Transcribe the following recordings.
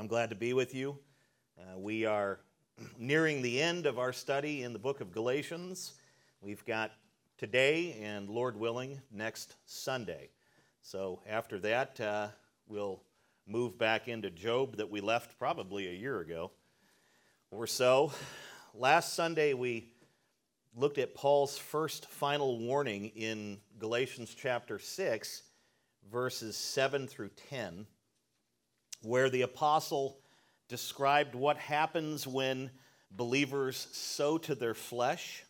I'm glad to be with you. Uh, we are nearing the end of our study in the book of Galatians. We've got today and, Lord willing, next Sunday. So after that, uh, we'll move back into Job that we left probably a year ago or so. Last Sunday, we looked at Paul's first final warning in Galatians chapter 6, verses 7 through 10 where the apostle described what happens when believers sow to their flesh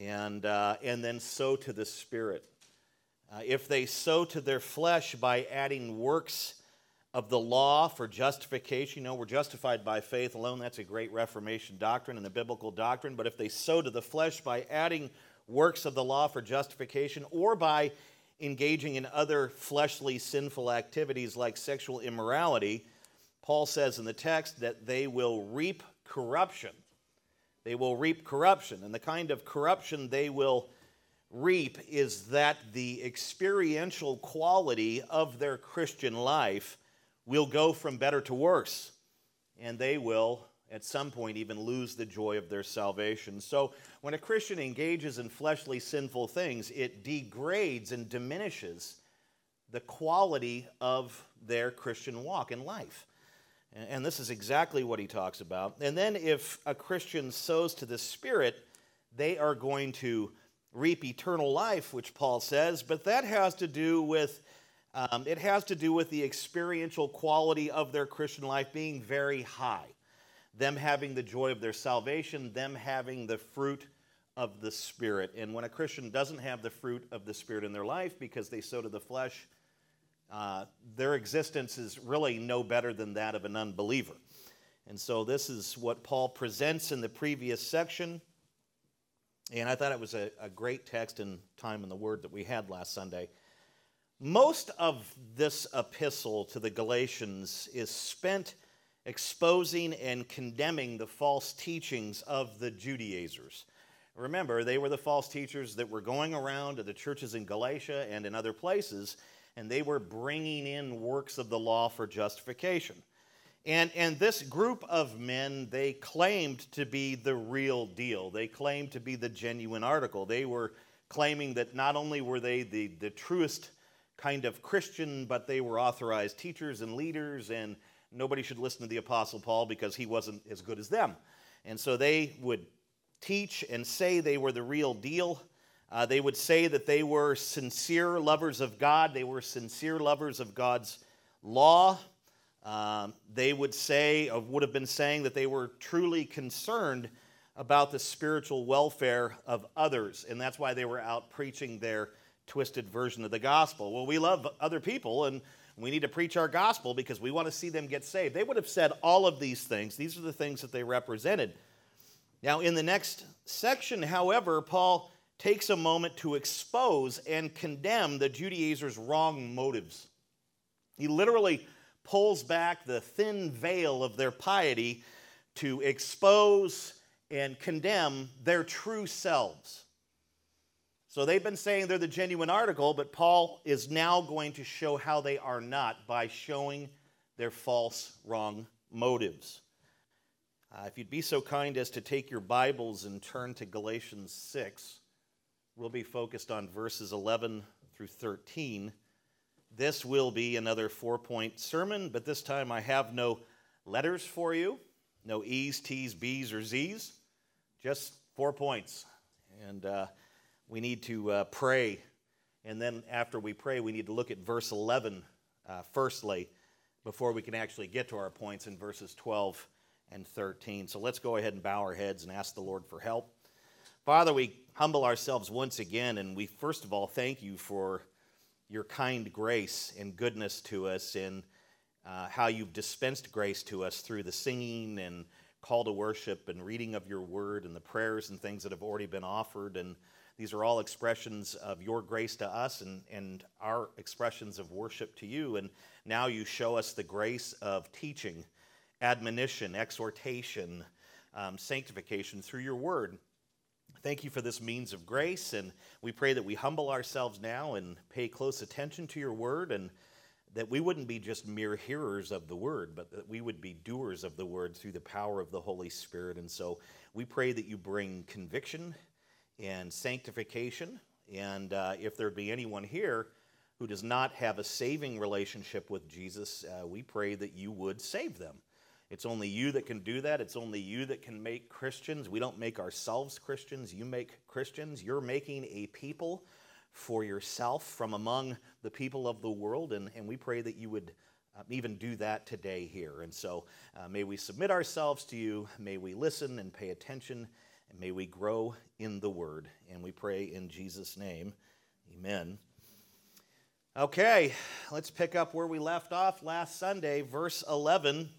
and, uh, and then sow to the spirit. Uh, if they sow to their flesh by adding works of the law for justification, you know, we're justified by faith alone. That's a great Reformation doctrine and a biblical doctrine. But if they sow to the flesh by adding works of the law for justification or by engaging in other fleshly sinful activities like sexual immorality, Paul says in the text that they will reap corruption. They will reap corruption. And the kind of corruption they will reap is that the experiential quality of their Christian life will go from better to worse. And they will at some point even lose the joy of their salvation. So, when a Christian engages in fleshly sinful things, it degrades and diminishes the quality of their Christian walk in life. And this is exactly what he talks about. And then, if a Christian sows to the Spirit, they are going to reap eternal life, which Paul says, but that has to do with. Um, it has to do with the experiential quality of their Christian life being very high them having the joy of their salvation, them having the fruit of the Spirit. And when a Christian doesn't have the fruit of the Spirit in their life because they sow to the flesh, uh, their existence is really no better than that of an unbeliever. And so, this is what Paul presents in the previous section. And I thought it was a, a great text and time in the Word that we had last Sunday. Most of this epistle to the Galatians is spent exposing and condemning the false teachings of the Judaizers. Remember, they were the false teachers that were going around to the churches in Galatia and in other places, and they were bringing in works of the law for justification. And, and this group of men, they claimed to be the real deal. They claimed to be the genuine article. They were claiming that not only were they the, the truest kind of Christian, but they were authorized teachers and leaders and nobody should listen to the Apostle Paul because he wasn't as good as them. And so they would teach and say they were the real deal. Uh, they would say that they were sincere lovers of God, they were sincere lovers of God's law. Um, they would say, or would have been saying, that they were truly concerned about the spiritual welfare of others. And that's why they were out preaching their twisted version of the gospel. Well, we love other people, and we need to preach our gospel because we want to see them get saved. They would have said all of these things. These are the things that they represented. Now, in the next section, however, Paul takes a moment to expose and condemn the Judaizers' wrong motives. He literally pulls back the thin veil of their piety to expose and condemn their true selves. So they've been saying they're the genuine article, but Paul is now going to show how they are not by showing their false, wrong motives. Uh, if you'd be so kind as to take your Bibles and turn to Galatians 6, we'll be focused on verses 11 through 13. This will be another four point sermon, but this time I have no letters for you no E's, T's, B's, or Z's, just four points. And uh, we need to uh, pray. And then after we pray, we need to look at verse 11 uh, firstly before we can actually get to our points in verses 12 and 13. So let's go ahead and bow our heads and ask the Lord for help. Father, we humble ourselves once again, and we first of all thank you for your kind grace and goodness to us, and uh, how you've dispensed grace to us through the singing and call to worship and reading of your word and the prayers and things that have already been offered. And these are all expressions of your grace to us and, and our expressions of worship to you. And now you show us the grace of teaching, admonition, exhortation, um, sanctification through your word. Thank you for this means of grace. And we pray that we humble ourselves now and pay close attention to your word and that we wouldn't be just mere hearers of the word, but that we would be doers of the word through the power of the Holy Spirit. And so we pray that you bring conviction and sanctification. And uh, if there be anyone here who does not have a saving relationship with Jesus, uh, we pray that you would save them. It's only you that can do that. It's only you that can make Christians. We don't make ourselves Christians. You make Christians. You're making a people for yourself from among the people of the world. And, and we pray that you would uh, even do that today here. And so uh, may we submit ourselves to you. May we listen and pay attention. And may we grow in the word. And we pray in Jesus' name. Amen. Okay, let's pick up where we left off last Sunday, verse 11.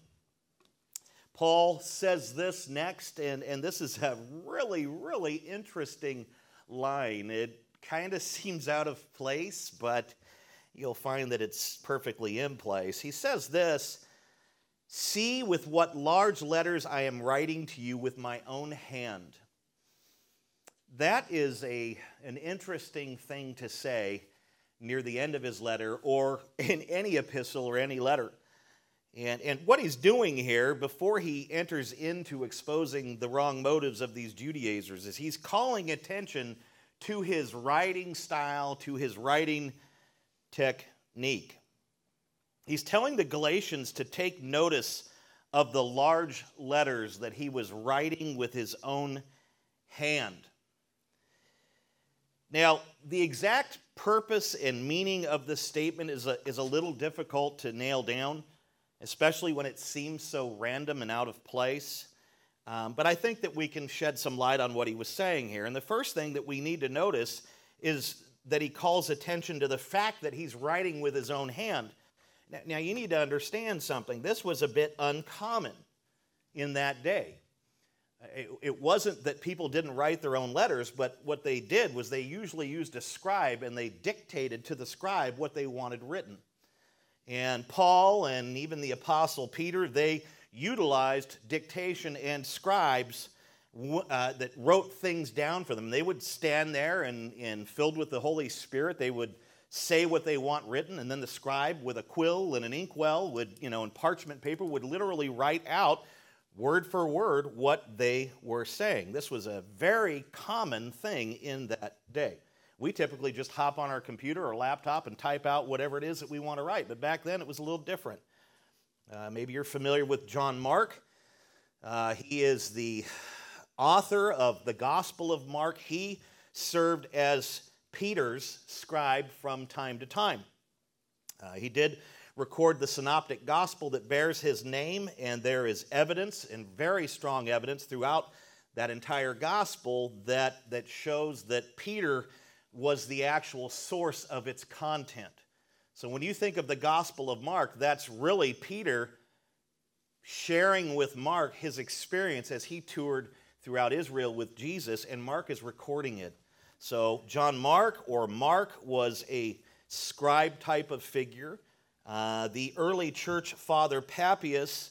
Paul says this next, and, and this is a really, really interesting line. It kind of seems out of place, but you'll find that it's perfectly in place. He says this See with what large letters I am writing to you with my own hand. That is a, an interesting thing to say near the end of his letter or in any epistle or any letter. And, and what he's doing here before he enters into exposing the wrong motives of these Judaizers is he's calling attention to his writing style, to his writing technique. He's telling the Galatians to take notice of the large letters that he was writing with his own hand. Now, the exact purpose and meaning of this statement is a, is a little difficult to nail down, especially when it seems so random and out of place. Um, but I think that we can shed some light on what he was saying here. And the first thing that we need to notice is that he calls attention to the fact that he's writing with his own hand. Now, now you need to understand something. This was a bit uncommon in that day. It, wasn't that people didn't write their own letters, but what they did was they usually used a scribe and they dictated to the scribe what they wanted written. And Paul and even the apostle Peter, they utilized dictation and scribes uh, that wrote things down for them. They would stand there and, and filled with the Holy Spirit, they would say what they want written, and then the scribe with a quill and an inkwell would, you know, and parchment paper would literally write out word for word what they were saying. This was a very common thing in that day. We typically just hop on our computer or laptop and type out whatever it is that we want to write, but back then it was a little different. Uh, maybe you're familiar with John Mark. Uh, he is the author of the Gospel of Mark. He served as Peter's scribe from time to time. Uh, he did record the synoptic gospel that bears his name, and there is evidence, and very strong evidence throughout that entire gospel that, that shows that Peter was the actual source of its content. So when you think of the Gospel of Mark, that's really Peter sharing with Mark his experience as he toured throughout Israel with Jesus, and Mark is recording it. So John Mark, or Mark, was a scribe type of figure. Uh, the early church father Papias,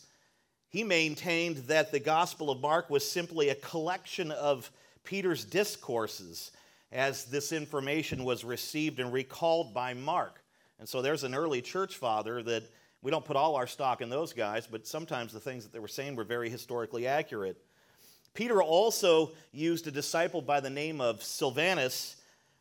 he maintained that the Gospel of Mark was simply a collection of Peter's discourses as this information was received and recalled by Mark. And so there's an early church father that we don't put all our stock in those guys, but sometimes the things that they were saying were very historically accurate. Peter also used a disciple by the name of Silvanus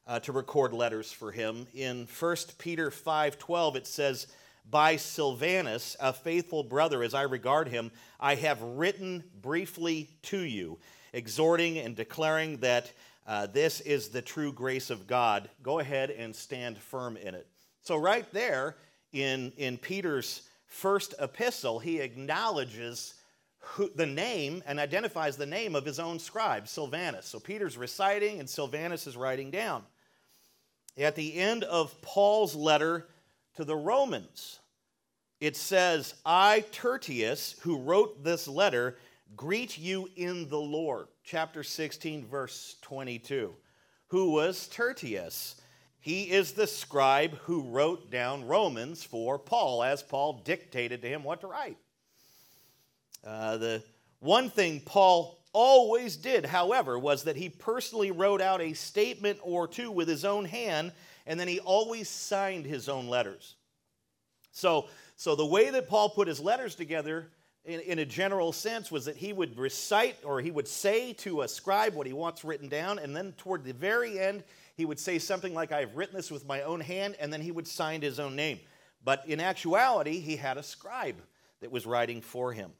uh, to record letters for him. In 1 Peter 5:12 it says, "By Silvanus, a faithful brother as I regard him, I have written briefly to you, exhorting and declaring that uh, this is the true grace of God. Go ahead and stand firm in it." So, right there in, in Peter's first epistle, he acknowledges who, the name and identifies the name of his own scribe, Silvanus. So, Peter's reciting and Silvanus is writing down. At the end of Paul's letter to the Romans, it says, I, Tertius, who wrote this letter, greet you in the Lord. Chapter 16, verse 22. Who was Tertius? He is the scribe who wrote down Romans for Paul, as Paul dictated to him what to write. Uh, the one thing Paul always did, however, was that he personally wrote out a statement or two with his own hand, and then he always signed his own letters. So, so the way that Paul put his letters together in, in, a general sense was that he would recite or he would say to a scribe what he wants written down, and then toward the very end, he would say something like, I have written this with my own hand, and then he would sign his own name. But in actuality, he had a scribe that was writing for him.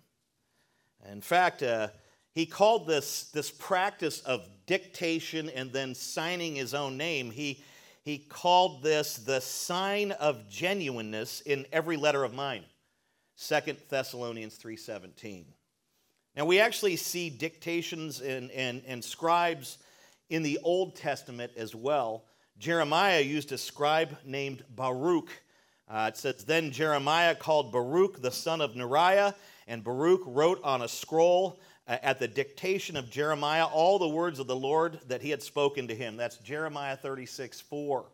In fact, uh, he called this, this practice of dictation and then signing his own name, he, he called this the sign of genuineness in every letter of mine. 2 Thessalonians 3.17. Now, we actually see dictations and, and, and scribes in the Old Testament as well. Jeremiah used a scribe named Baruch. Uh, it says, Then Jeremiah called Baruch the son of Neriah, and Baruch wrote on a scroll at the dictation of Jeremiah all the words of the Lord that he had spoken to him. That's Jeremiah 36 4.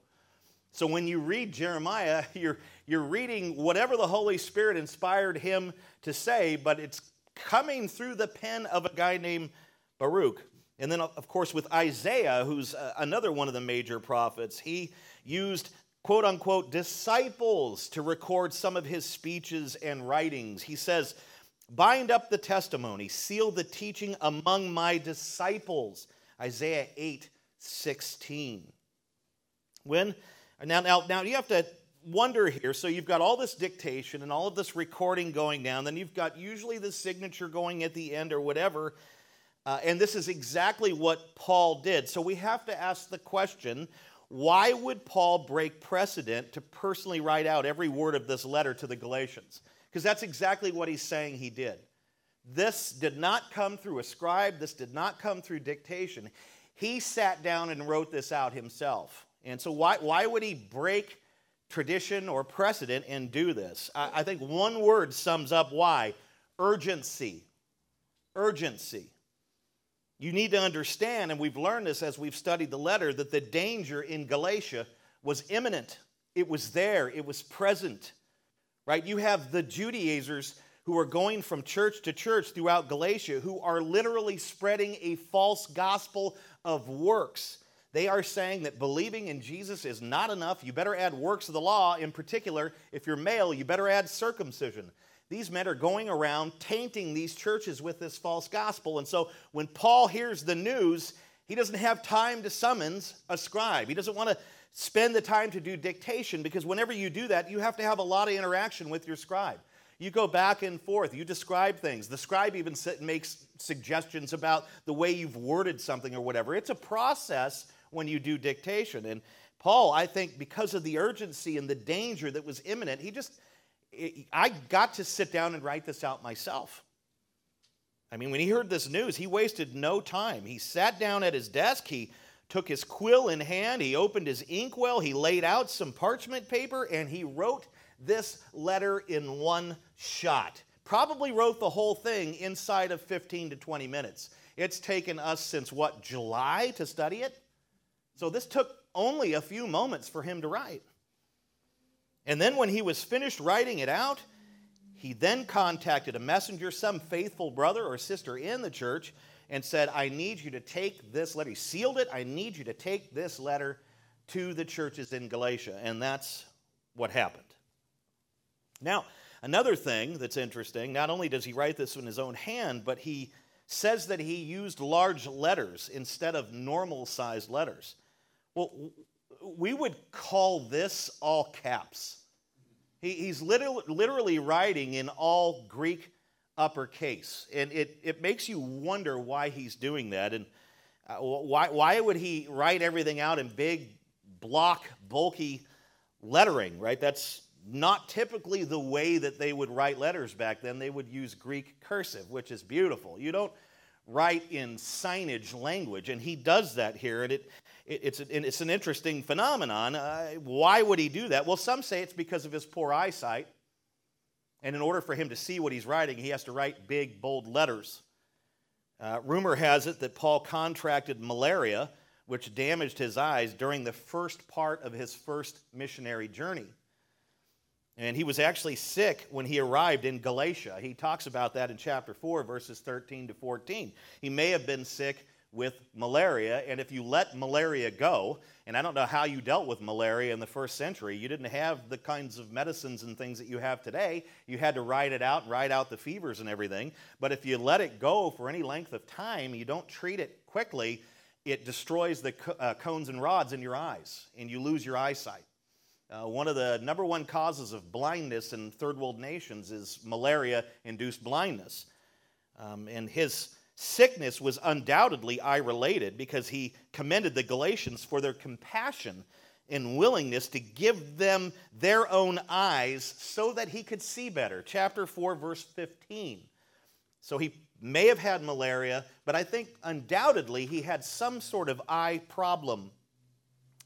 So when you read Jeremiah, you're, you're reading whatever the Holy Spirit inspired him to say, but it's coming through the pen of a guy named Baruch. And then, of course, with Isaiah, who's uh, another one of the major prophets, he used quote unquote disciples to record some of his speeches and writings. He says, Bind up the testimony, seal the teaching among my disciples. Isaiah 8 16. When, now, now, now you have to wonder here. So you've got all this dictation and all of this recording going down, then you've got usually the signature going at the end or whatever. Uh, and this is exactly what Paul did. So we have to ask the question why would Paul break precedent to personally write out every word of this letter to the Galatians? Because that's exactly what he's saying he did. This did not come through a scribe, this did not come through dictation. He sat down and wrote this out himself. And so, why, why would he break tradition or precedent and do this? I, I think one word sums up why urgency. Urgency. You need to understand, and we've learned this as we've studied the letter, that the danger in Galatia was imminent. It was there, it was present. Right? You have the Judaizers who are going from church to church throughout Galatia who are literally spreading a false gospel of works. They are saying that believing in Jesus is not enough. You better add works of the law. In particular, if you're male, you better add circumcision. These men are going around tainting these churches with this false gospel. And so when Paul hears the news, he doesn't have time to summons a scribe. He doesn't want to spend the time to do dictation because whenever you do that, you have to have a lot of interaction with your scribe. You go back and forth, you describe things. The scribe even makes suggestions about the way you've worded something or whatever. It's a process when you do dictation. And Paul, I think, because of the urgency and the danger that was imminent, he just, I got to sit down and write this out myself. I mean, when he heard this news, he wasted no time. He sat down at his desk, he took his quill in hand, he opened his inkwell, he laid out some parchment paper, and he wrote this letter in one shot. Probably wrote the whole thing inside of 15 to 20 minutes. It's taken us since what, July to study it? So this took only a few moments for him to write. And then when he was finished writing it out, he then contacted a messenger, some faithful brother or sister in the church, and said, I need you to take this letter. He sealed it. I need you to take this letter to the churches in Galatia. And that's what happened. Now, another thing that's interesting not only does he write this in his own hand, but he says that he used large letters instead of normal sized letters. Well, we would call this all caps. He, he's literally, literally writing in all Greek uppercase. And it, it makes you wonder why he's doing that. And uh, why, why would he write everything out in big, block, bulky lettering, right? That's not typically the way that they would write letters back then. They would use Greek cursive, which is beautiful. You don't write in signage language, and he does that here. And it, it's, it's an interesting phenomenon. Uh, why would he do that? Well, some say it's because of his poor eyesight. And in order for him to see what he's writing, he has to write big, bold letters. Uh, rumor has it that Paul contracted malaria, which damaged his eyes during the first part of his first missionary journey. And he was actually sick when he arrived in Galatia. He talks about that in chapter 4, verses 13 to 14. He may have been sick with malaria. And if you let malaria go, and I don't know how you dealt with malaria in the first century, you didn't have the kinds of medicines and things that you have today. You had to ride it out, ride out the fevers and everything. But if you let it go for any length of time, you don't treat it quickly, it destroys the uh, cones and rods in your eyes, and you lose your eyesight. Uh, one of the number one causes of blindness in third world nations is malaria induced blindness. Um, and his sickness was undoubtedly eye related because he commended the Galatians for their compassion and willingness to give them their own eyes so that he could see better. Chapter 4, verse 15. So he may have had malaria, but I think undoubtedly he had some sort of eye problem.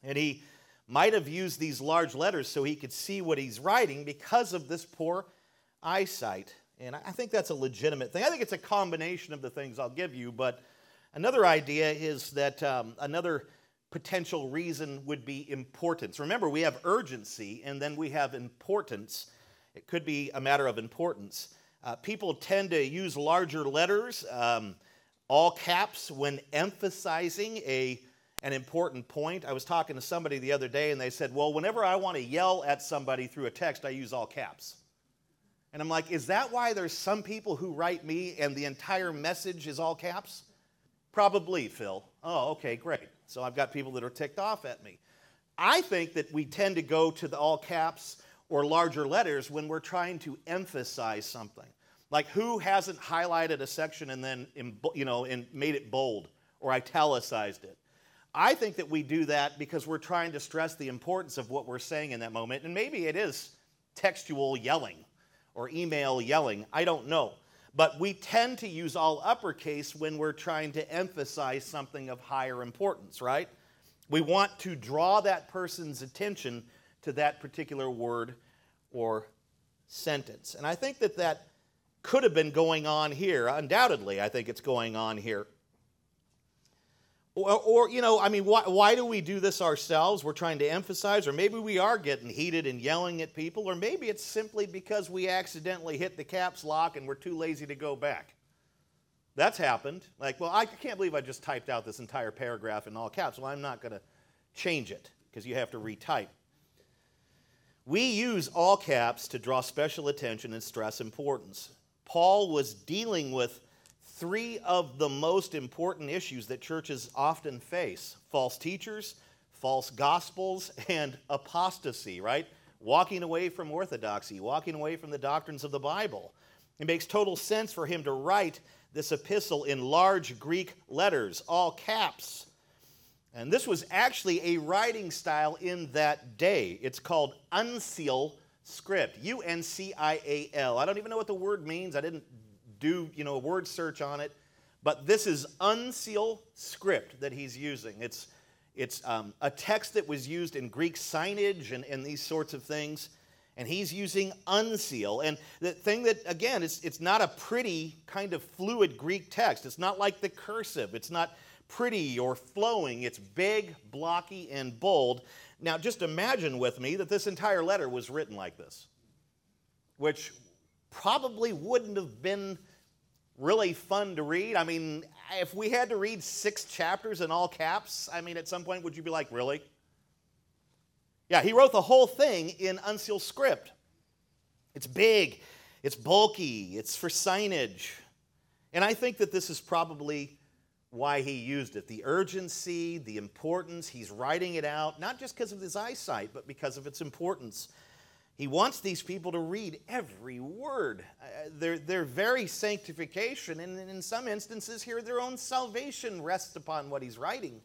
And he might have used these large letters so he could see what he's writing because of this poor eyesight. And I think that's a legitimate thing. I think it's a combination of the things I'll give you, but another idea is that um, another potential reason would be importance. Remember, we have urgency and then we have importance. It could be a matter of importance. Uh, people tend to use larger letters, um, all caps, when emphasizing a an important point. I was talking to somebody the other day and they said, Well, whenever I want to yell at somebody through a text, I use all caps. And I'm like, Is that why there's some people who write me and the entire message is all caps? Probably, Phil. Oh, okay, great. So I've got people that are ticked off at me. I think that we tend to go to the all caps or larger letters when we're trying to emphasize something. Like who hasn't highlighted a section and then you know and made it bold or italicized it? I think that we do that because we're trying to stress the importance of what we're saying in that moment. And maybe it is textual yelling or email yelling. I don't know. But we tend to use all uppercase when we're trying to emphasize something of higher importance, right? We want to draw that person's attention to that particular word or sentence. And I think that that could have been going on here. Undoubtedly, I think it's going on here. Or, or, you know, I mean, why, why do we do this ourselves? We're trying to emphasize, or maybe we are getting heated and yelling at people, or maybe it's simply because we accidentally hit the caps lock and we're too lazy to go back. That's happened. Like, well, I can't believe I just typed out this entire paragraph in all caps. Well, I'm not going to change it because you have to retype. We use all caps to draw special attention and stress importance. Paul was dealing with three of the most important issues that churches often face false teachers, false gospels, and apostasy, right? Walking away from orthodoxy, walking away from the doctrines of the Bible. It makes total sense for him to write this epistle in large Greek letters, all caps. And this was actually a writing style in that day. It's called uncial script, U N C I A L. I don't even know what the word means. I didn't do you know a word search on it. But this is uncial script that he's using. It's, it's um, a text that was used in Greek signage and, and these sorts of things. And he's using uncial. And the thing that, again, it's, it's not a pretty kind of fluid Greek text. It's not like the cursive. It's not pretty or flowing. It's big, blocky, and bold. Now, just imagine with me that this entire letter was written like this, which probably wouldn't have been really fun to read. I mean, if we had to read six chapters in all caps, I mean, at some point, would you be like, really? Yeah, he wrote the whole thing in uncial script. It's big, it's bulky, it's for signage. And I think that this is probably why he used it the urgency, the importance. He's writing it out, not just because of his eyesight, but because of its importance. He wants these people to read every word. Uh, their, their very sanctification, and in some instances, here, their own salvation rests upon what he's writing.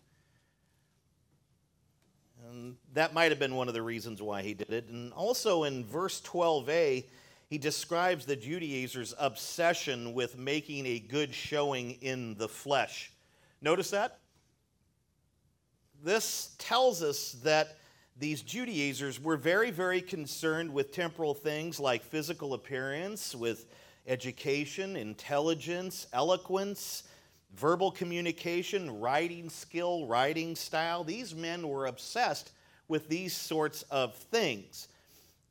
And that might have been one of the reasons why he did it. And also in verse 12a, he describes the Judaizers' obsession with making a good showing in the flesh. Notice that? This tells us that these Judaizers were very, very concerned with temporal things like physical appearance, with education, intelligence, eloquence, verbal communication, writing skill, writing style. These men were obsessed with these sorts of things.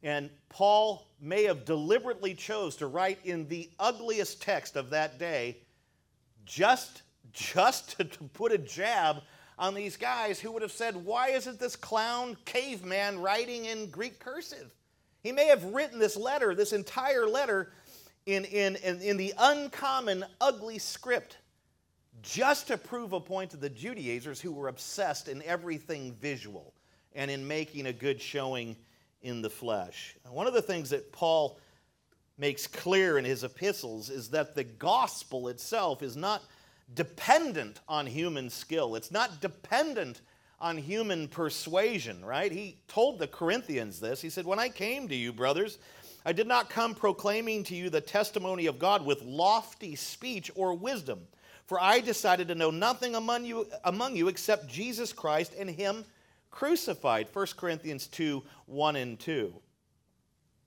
And Paul may have deliberately chose to write in the ugliest text of that day just just to, to put a jab on these guys who would have said, Why isn't this clown caveman writing in Greek cursive? He may have written this letter, this entire letter, in, in, in, in the uncommon, ugly script just to prove a point to the Judaizers who were obsessed in everything visual and in making a good showing in the flesh. One of the things that Paul makes clear in his epistles is that the gospel itself is not dependent on human skill, it's not dependent on human persuasion, right? He told the Corinthians this. He said, When I came to you, brothers, I did not come proclaiming to you the testimony of God with lofty speech or wisdom, for I decided to know nothing among you, among you except Jesus Christ and Him crucified. 1 Corinthians 2 1 and 2.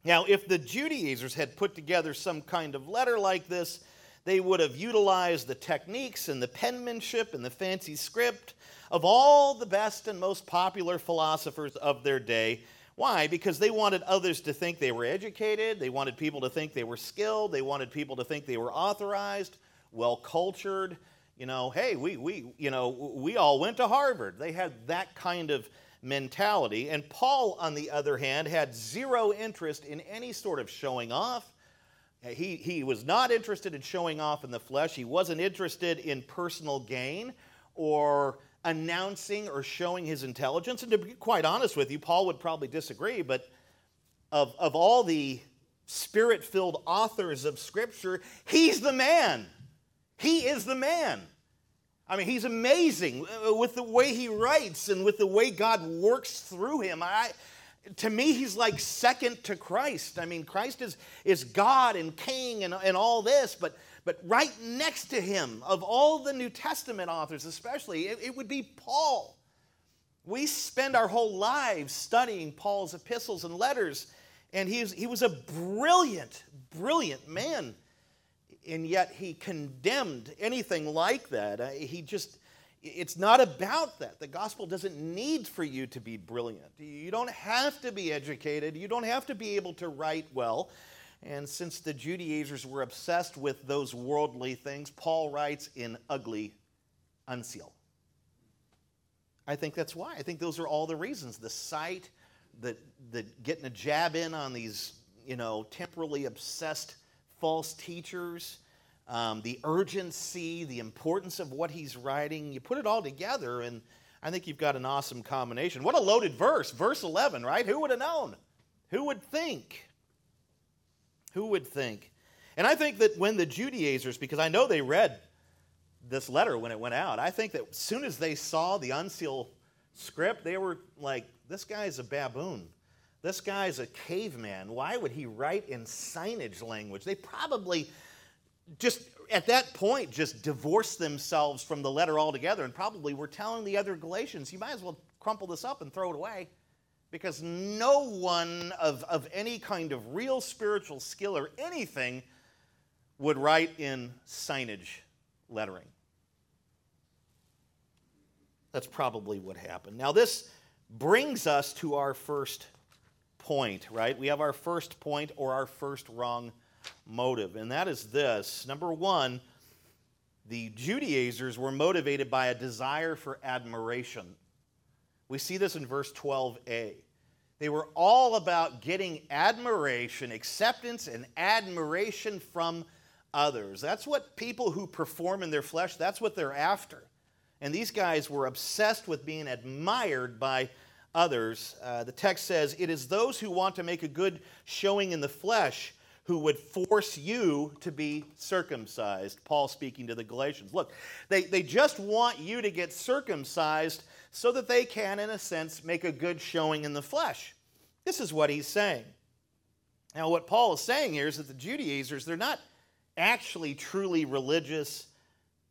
Now, if the Judaizers had put together some kind of letter like this, they would have utilized the techniques and the penmanship and the fancy script of all the best and most popular philosophers of their day. Why? Because they wanted others to think they were educated, they wanted people to think they were skilled, they wanted people to think they were authorized, well cultured. You know, hey, we, we, you know, we all went to Harvard. They had that kind of mentality. And Paul, on the other hand, had zero interest in any sort of showing off he, he was not interested in showing off in the flesh. He wasn't interested in personal gain or announcing or showing his intelligence. And to be quite honest with you, Paul would probably disagree, but of, of all the spirit filled authors of Scripture, he's the man. He is the man. I mean, he's amazing with the way he writes and with the way God works through him. I, to me, he's like second to Christ. I mean, Christ is, is God and King and, and all this, but, but right next to him, of all the New Testament authors especially, it, it would be Paul. We spend our whole lives studying Paul's epistles and letters, and he was, he was a brilliant, brilliant man. And yet he condemned anything like that. Uh, he just it's not about that. The gospel doesn't need for you to be brilliant. You don't have to be educated. You don't have to be able to write well. And since the Judaizers were obsessed with those worldly things, Paul writes in ugly uncial. I think that's why. I think those are all the reasons. The sight, the, the getting a jab in on these, you know, temporally obsessed false teachers, um, the urgency, the importance of what he's writing. You put it all together, and I think you've got an awesome combination. What a loaded verse. Verse 11, right? Who would have known? Who would think? Who would think? And I think that when the Judaizers, because I know they read this letter when it went out, I think that as soon as they saw the uncial script, they were like, this guy's a baboon. This guy's a caveman. Why would he write in signage language? They probably just at that point just divorced themselves from the letter altogether and probably were telling the other Galatians, you might as well crumple this up and throw it away. Because no one of, of any kind of real spiritual skill or anything would write in signage lettering. That's probably what happened. Now, this brings us to our first point, right? We have our first point or our first wrong motive, and that is this. Number one, the Judaizers were motivated by a desire for admiration. We see this in verse 12a. They were all about getting admiration, acceptance, and admiration from others. That's what people who perform in their flesh, that's what they're after. And these guys were obsessed with being admired by others. Uh, the text says, It is those who want to make a good showing in the flesh who would force you to be circumcised. Paul speaking to the Galatians. Look, they, they just want you to get circumcised so that they can, in a sense, make a good showing in the flesh. This is what he's saying. Now, what Paul is saying here is that the Judaizers, they're not actually truly religious,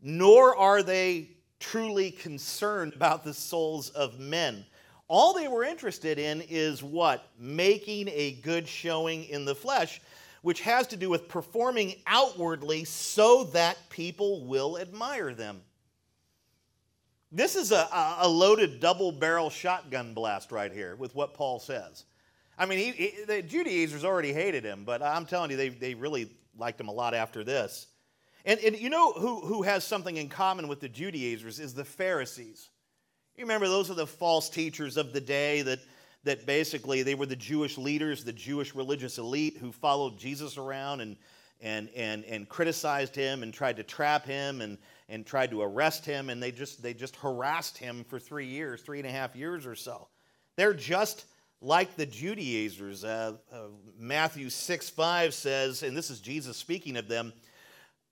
nor are they truly concerned about the souls of men. All they were interested in is what? Making a good showing in the flesh which has to do with performing outwardly so that people will admire them. This is a, a loaded double barrel shotgun blast right here with what Paul says. I mean, he, he, the Judaizers already hated him, but I'm telling you, they, they really liked him a lot after this. And, and you know who, who has something in common with the Judaizers is the Pharisees. You remember those are the false teachers of the day that, that basically they were the Jewish leaders, the Jewish religious elite who followed Jesus around and, and, and, and criticized him and tried to trap him and, and tried to arrest him. And they just, they just harassed him for three years, three and a half years or so. They're just like the Judaizers. Uh, uh, Matthew 6 5 says, and this is Jesus speaking of them,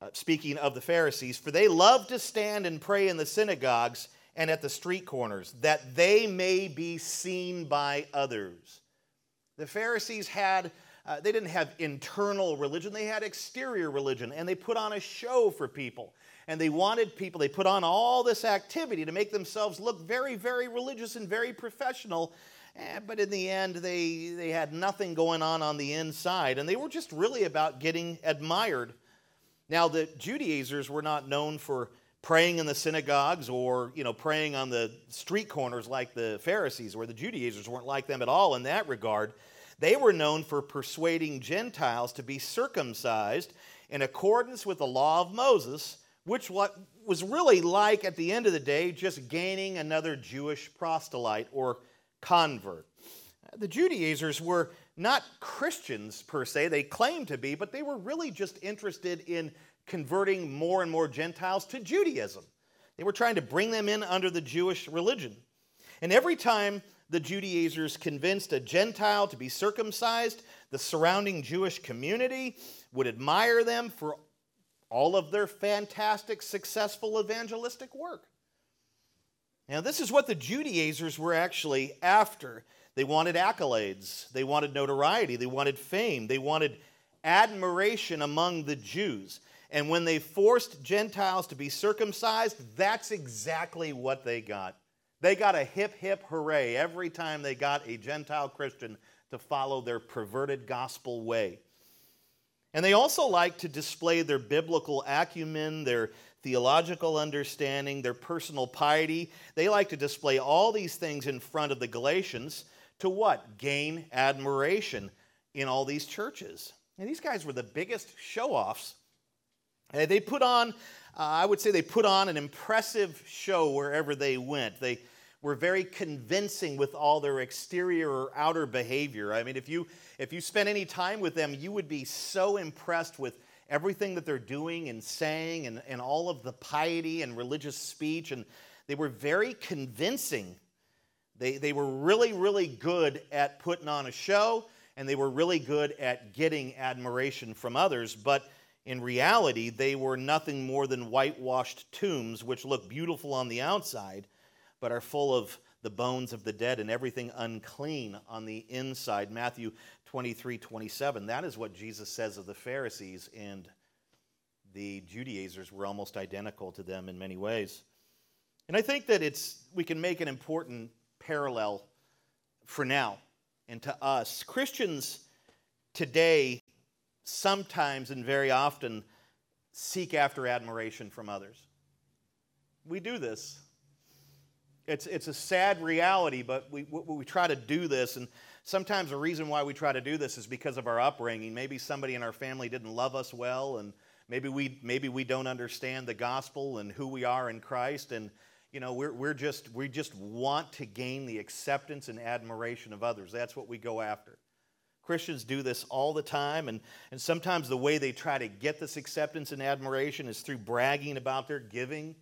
uh, speaking of the Pharisees, for they love to stand and pray in the synagogues and at the street corners, that they may be seen by others. The Pharisees had, uh, they didn't have internal religion, they had exterior religion, and they put on a show for people. And they wanted people, they put on all this activity to make themselves look very, very religious and very professional. Eh, but in the end, they, they had nothing going on on the inside, and they were just really about getting admired now, the Judaizers were not known for praying in the synagogues or, you know, praying on the street corners like the Pharisees, where the Judaizers weren't like them at all in that regard. They were known for persuading Gentiles to be circumcised in accordance with the law of Moses, which was really like at the end of the day just gaining another Jewish proselyte or convert. The Judaizers were not Christians per se, they claimed to be, but they were really just interested in converting more and more Gentiles to Judaism. They were trying to bring them in under the Jewish religion. And every time the Judaizers convinced a Gentile to be circumcised, the surrounding Jewish community would admire them for all of their fantastic, successful evangelistic work. Now, this is what the Judaizers were actually after. They wanted accolades, they wanted notoriety, they wanted fame, they wanted admiration among the Jews. And when they forced Gentiles to be circumcised, that's exactly what they got. They got a hip, hip hooray every time they got a Gentile Christian to follow their perverted gospel way. And they also like to display their biblical acumen, their theological understanding, their personal piety. They like to display all these things in front of the Galatians to what? Gain admiration in all these churches. And these guys were the biggest show offs. They put on, uh, I would say, they put on an impressive show wherever they went. They were very convincing with all their exterior or outer behavior. I mean, if you if you spent any time with them, you would be so impressed with everything that they're doing and saying and, and all of the piety and religious speech. And they were very convincing they, they were really, really good at putting on a show, and they were really good at getting admiration from others. But in reality, they were nothing more than whitewashed tombs, which look beautiful on the outside, but are full of the bones of the dead and everything unclean on the inside. Matthew 23 27. That is what Jesus says of the Pharisees, and the Judaizers were almost identical to them in many ways. And I think that it's, we can make an important parallel for now and to us. Christians today sometimes and very often seek after admiration from others. We do this. It's, it's a sad reality, but we, we, try to do this. And sometimes the reason why we try to do this is because of our upbringing. Maybe somebody in our family didn't love us well, and maybe we, maybe we don't understand the gospel and who we are in Christ. And you know, we're, we're just, we just want to gain the acceptance and admiration of others. That's what we go after. Christians do this all the time, and, and sometimes the way they try to get this acceptance and admiration is through bragging about their giving.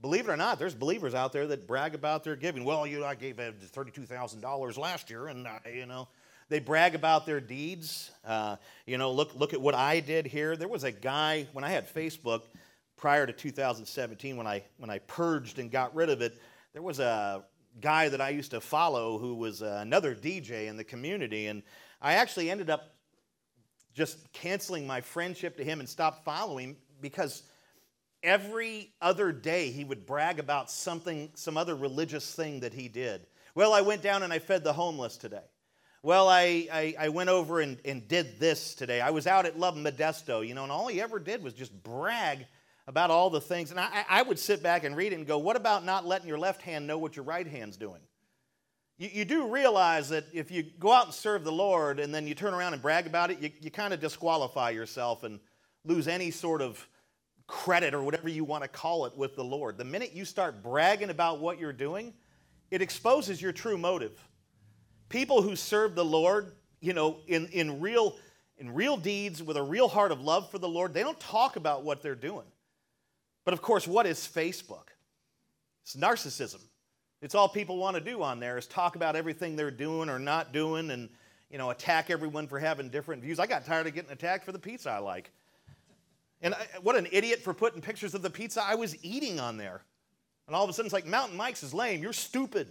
Believe it or not, there's believers out there that brag about their giving. Well, you know, I gave $32,000 last year, and, uh, you know, they brag about their deeds. Uh, you know, look, look at what I did here. There was a guy, when I had Facebook, prior to 2017 when I, when I purged and got rid of it, there was a guy that I used to follow who was uh, another DJ in the community. And I actually ended up just canceling my friendship to him and stopped following because every other day he would brag about something, some other religious thing that he did. Well, I went down and I fed the homeless today. Well, I, I, I went over and, and did this today. I was out at Love Modesto, you know, and all he ever did was just brag about all the things. And I, I would sit back and read it and go, what about not letting your left hand know what your right hand's doing? You, you do realize that if you go out and serve the Lord and then you turn around and brag about it, you, you kind of disqualify yourself and lose any sort of credit or whatever you want to call it with the Lord. The minute you start bragging about what you're doing, it exposes your true motive. People who serve the Lord, you know, in, in real in real deeds with a real heart of love for the Lord, they don't talk about what they're doing. But of course, what is Facebook? It's narcissism. It's all people want to do on there is talk about everything they're doing or not doing and you know attack everyone for having different views. I got tired of getting attacked for the pizza I like. And I, what an idiot for putting pictures of the pizza I was eating on there. And all of a sudden it's like Mountain Mike's is lame. You're stupid.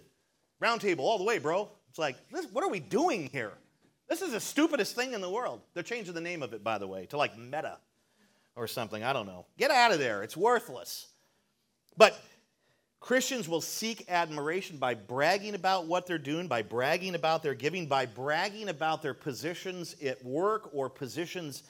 Round table all the way, bro. It's like, this, what are we doing here? This is the stupidest thing in the world. They're changing the name of it, by the way, to like Meta or something. I don't know. Get out of there. It's worthless. But Christians will seek admiration by bragging about what they're doing, by bragging about their giving, by bragging about their positions at work or positions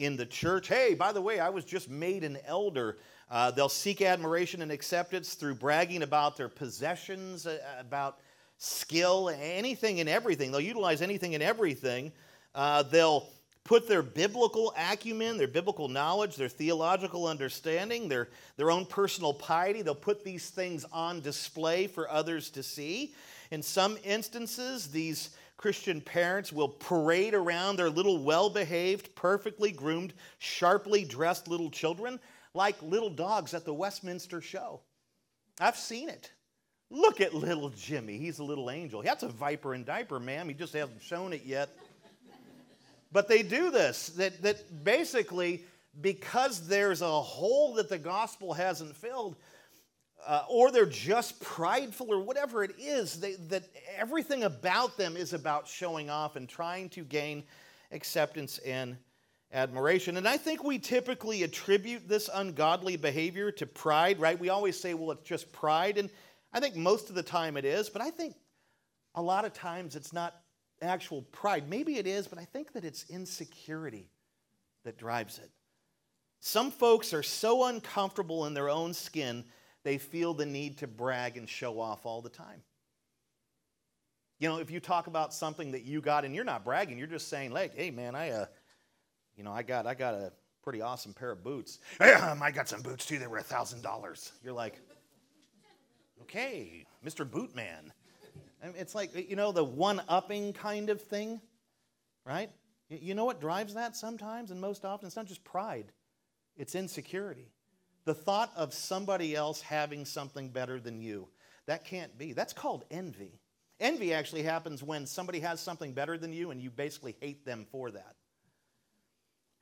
in the church. Hey, by the way, I was just made an elder. Uh, they'll seek admiration and acceptance through bragging about their possessions, uh, about skill, anything and everything. They'll utilize anything and everything. Uh, they'll put their biblical acumen, their biblical knowledge, their theological understanding, their, their own personal piety, they'll put these things on display for others to see. In some instances, these Christian parents will parade around their little well behaved, perfectly groomed, sharply dressed little children like little dogs at the Westminster show. I've seen it. Look at little Jimmy. He's a little angel. That's a viper in diaper, ma'am. He just hasn't shown it yet. But they do this, that, that basically, because there's a hole that the gospel hasn't filled, uh, or they're just prideful, or whatever it is, they, that everything about them is about showing off and trying to gain acceptance and admiration. And I think we typically attribute this ungodly behavior to pride, right? We always say, well, it's just pride. And I think most of the time it is, but I think a lot of times it's not actual pride. Maybe it is, but I think that it's insecurity that drives it. Some folks are so uncomfortable in their own skin, they feel the need to brag and show off all the time. You know, if you talk about something that you got and you're not bragging, you're just saying, like, hey man, I uh, you know, I got I got a pretty awesome pair of boots. I got some boots too, they were a thousand dollars. You're like, okay, Mr. Bootman. It's like, you know, the one upping kind of thing, right? You know what drives that sometimes and most often? It's not just pride, it's insecurity. The thought of somebody else having something better than you. That can't be. That's called envy. Envy actually happens when somebody has something better than you and you basically hate them for that.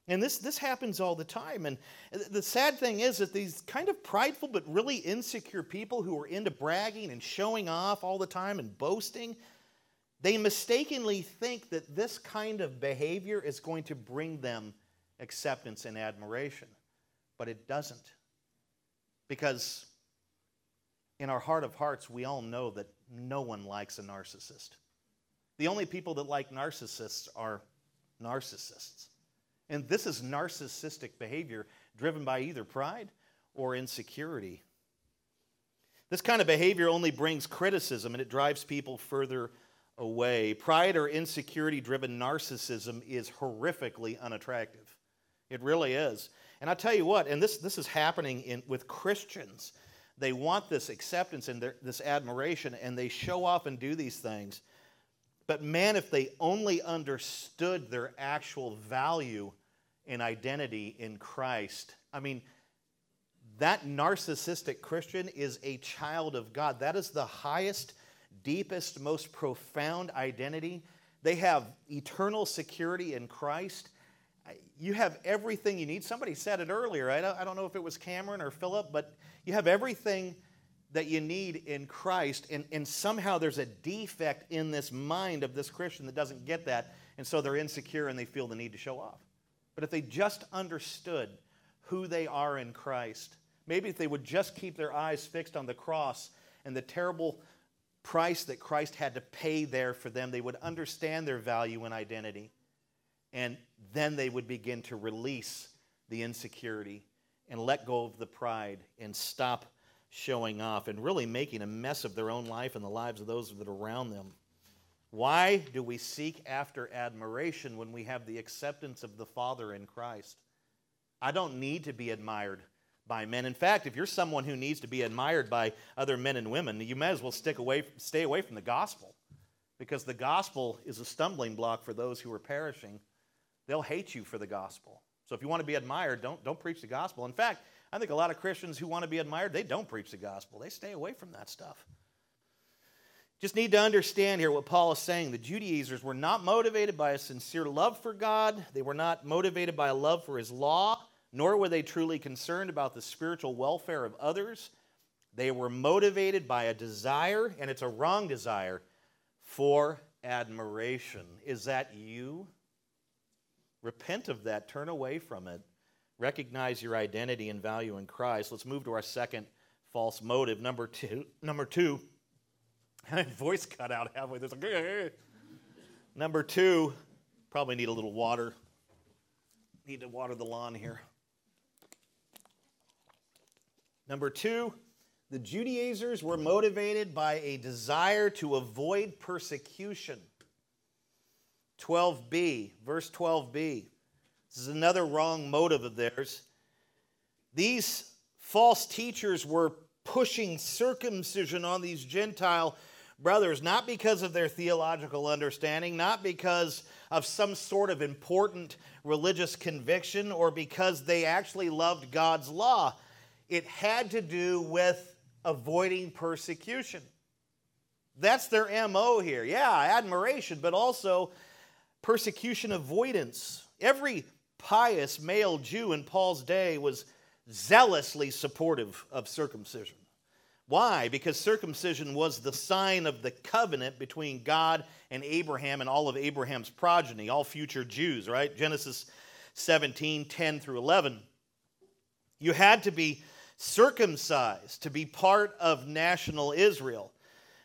And this, this happens all the time. And the sad thing is that these kind of prideful but really insecure people who are into bragging and showing off all the time and boasting, they mistakenly think that this kind of behavior is going to bring them acceptance and admiration. But it doesn't. Because in our heart of hearts, we all know that no one likes a narcissist. The only people that like narcissists are narcissists. And this is narcissistic behavior driven by either pride or insecurity. This kind of behavior only brings criticism and it drives people further away. Pride or insecurity driven narcissism is horrifically unattractive. It really is. And I tell you what, and this, this is happening in, with Christians. They want this acceptance and their, this admiration, and they show off and do these things. But man, if they only understood their actual value and identity in Christ, I mean, that narcissistic Christian is a child of God. That is the highest, deepest, most profound identity. They have eternal security in Christ. You have everything you need. Somebody said it earlier. I don't, know if it was Cameron or Philip, but you have everything that you need in Christ, and, and somehow there's a defect in this mind of this Christian that doesn't get that, and so they're insecure and they feel the need to show off. But if they just understood who they are in Christ, maybe if they would just keep their eyes fixed on the cross and the terrible price that Christ had to pay there for them, they would understand their value and identity. And then they would begin to release the insecurity and let go of the pride and stop showing off and really making a mess of their own life and the lives of those that are around them. Why do we seek after admiration when we have the acceptance of the Father in Christ? I don't need to be admired by men. In fact, if you're someone who needs to be admired by other men and women, you may as well stick away, stay away from the gospel because the gospel is a stumbling block for those who are perishing. They'll hate you for the gospel. So if you want to be admired, don't, don't preach the gospel. In fact, I think a lot of Christians who want to be admired, they don't preach the gospel. They stay away from that stuff. Just need to understand here what Paul is saying. The Judaizers were not motivated by a sincere love for God, they were not motivated by a love for his law, nor were they truly concerned about the spiritual welfare of others. They were motivated by a desire, and it's a wrong desire, for admiration. Is that you? Repent of that, turn away from it. Recognize your identity and value in Christ. Let's move to our second false motive. Number two, number two voice cut out halfway. There's like, Number two, probably need a little water. Need to water the lawn here. Number two, the Judaizers were motivated by a desire to avoid persecution. 12b, verse 12b. This is another wrong motive of theirs. These false teachers were pushing circumcision on these Gentile brothers, not because of their theological understanding, not because of some sort of important religious conviction, or because they actually loved God's law. It had to do with avoiding persecution. That's their MO here. Yeah, admiration, but also persecution avoidance. Every pious male Jew in Paul's day was zealously supportive of circumcision. Why? Because circumcision was the sign of the covenant between God and Abraham and all of Abraham's progeny, all future Jews, right? Genesis 17, 10 through 11. You had to be circumcised to be part of national Israel.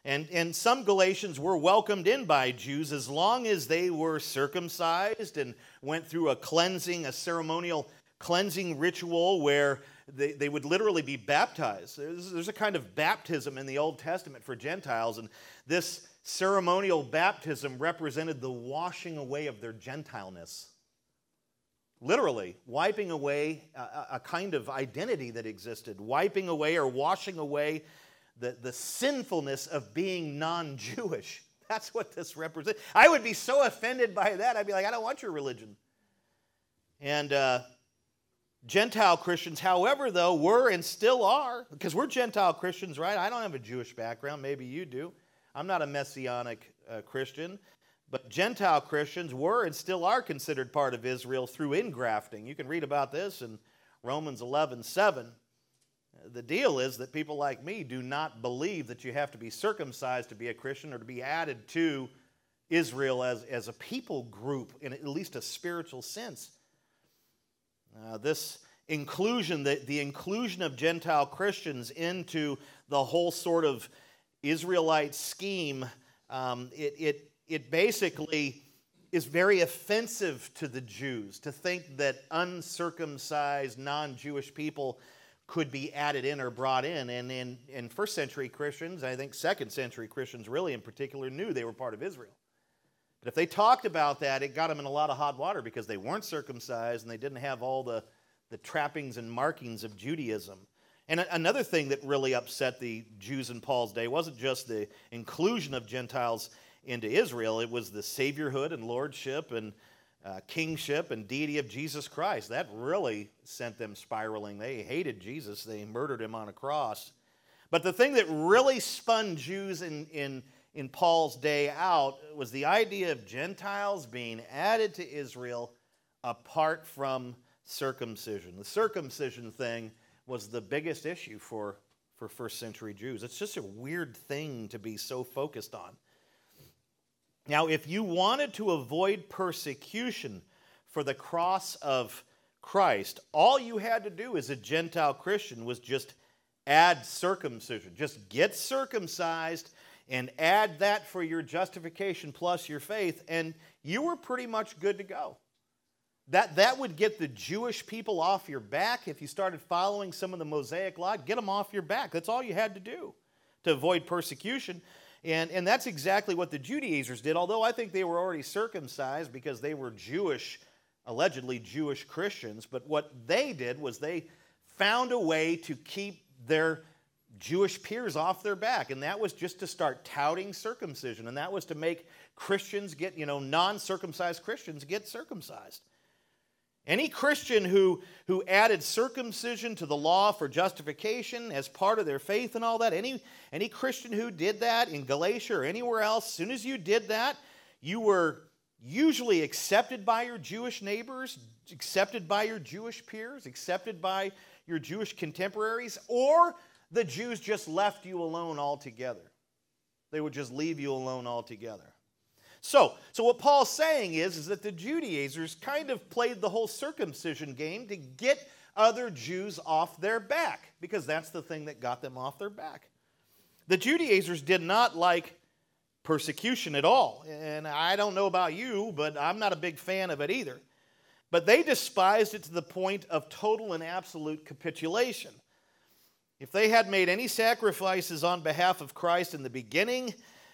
And, and some Galatians were welcomed in by Jews as long as they were circumcised and went through a cleansing, a ceremonial cleansing ritual where they, they would literally be baptized. There's, there's a kind of baptism in the Old Testament for Gentiles, and this ceremonial baptism represented the washing away of their Gentileness. Literally, wiping away a, a kind of identity that existed, wiping away or washing away the, the sinfulness of being non Jewish. That's what this represents. I would be so offended by that. I'd be like, I don't want your religion. And uh, Gentile Christians, however, though, were and still are, because we're Gentile Christians, right? I don't have a Jewish background. Maybe you do. I'm not a messianic uh, Christian. But Gentile Christians were and still are considered part of Israel through ingrafting. You can read about this in Romans 11 7. The deal is that people like me do not believe that you have to be circumcised to be a Christian or to be added to Israel as, as a people group in at least a spiritual sense. Uh, this inclusion, the, the inclusion of Gentile Christians into the whole sort of Israelite scheme, um, it, it, it basically is very offensive to the Jews to think that uncircumcised, non Jewish people could be added in or brought in. And in, in first century Christians, I think second century Christians really in particular, knew they were part of Israel. But if they talked about that, it got them in a lot of hot water because they weren't circumcised and they didn't have all the, the trappings and markings of Judaism. And another thing that really upset the Jews in Paul's day wasn't just the inclusion of Gentiles into Israel, it was the saviorhood and lordship and uh, kingship and deity of Jesus Christ. That really sent them spiraling. They hated Jesus, they murdered him on a cross. But the thing that really spun Jews in, in in Paul's day out was the idea of Gentiles being added to Israel apart from circumcision. The circumcision thing was the biggest issue for, for first century Jews. It's just a weird thing to be so focused on. Now, if you wanted to avoid persecution for the cross of Christ, all you had to do as a Gentile Christian was just add circumcision. Just get circumcised and add that for your justification plus your faith, and you were pretty much good to go. That, that would get the Jewish people off your back if you started following some of the Mosaic law. Get them off your back. That's all you had to do to avoid persecution. And, and that's exactly what the Judaizers did, although I think they were already circumcised because they were Jewish, allegedly Jewish Christians. But what they did was they found a way to keep their Jewish peers off their back, and that was just to start touting circumcision, and that was to make Christians get, you know, non circumcised Christians get circumcised. Any Christian who, who added circumcision to the law for justification as part of their faith and all that, any, any Christian who did that in Galatia or anywhere else, as soon as you did that, you were usually accepted by your Jewish neighbors, accepted by your Jewish peers, accepted by your Jewish contemporaries, or the Jews just left you alone altogether. They would just leave you alone altogether. So, so what Paul's saying is, is that the Judaizers kind of played the whole circumcision game to get other Jews off their back, because that's the thing that got them off their back. The Judaizers did not like persecution at all. And I don't know about you, but I'm not a big fan of it either. But they despised it to the point of total and absolute capitulation. If they had made any sacrifices on behalf of Christ in the beginning,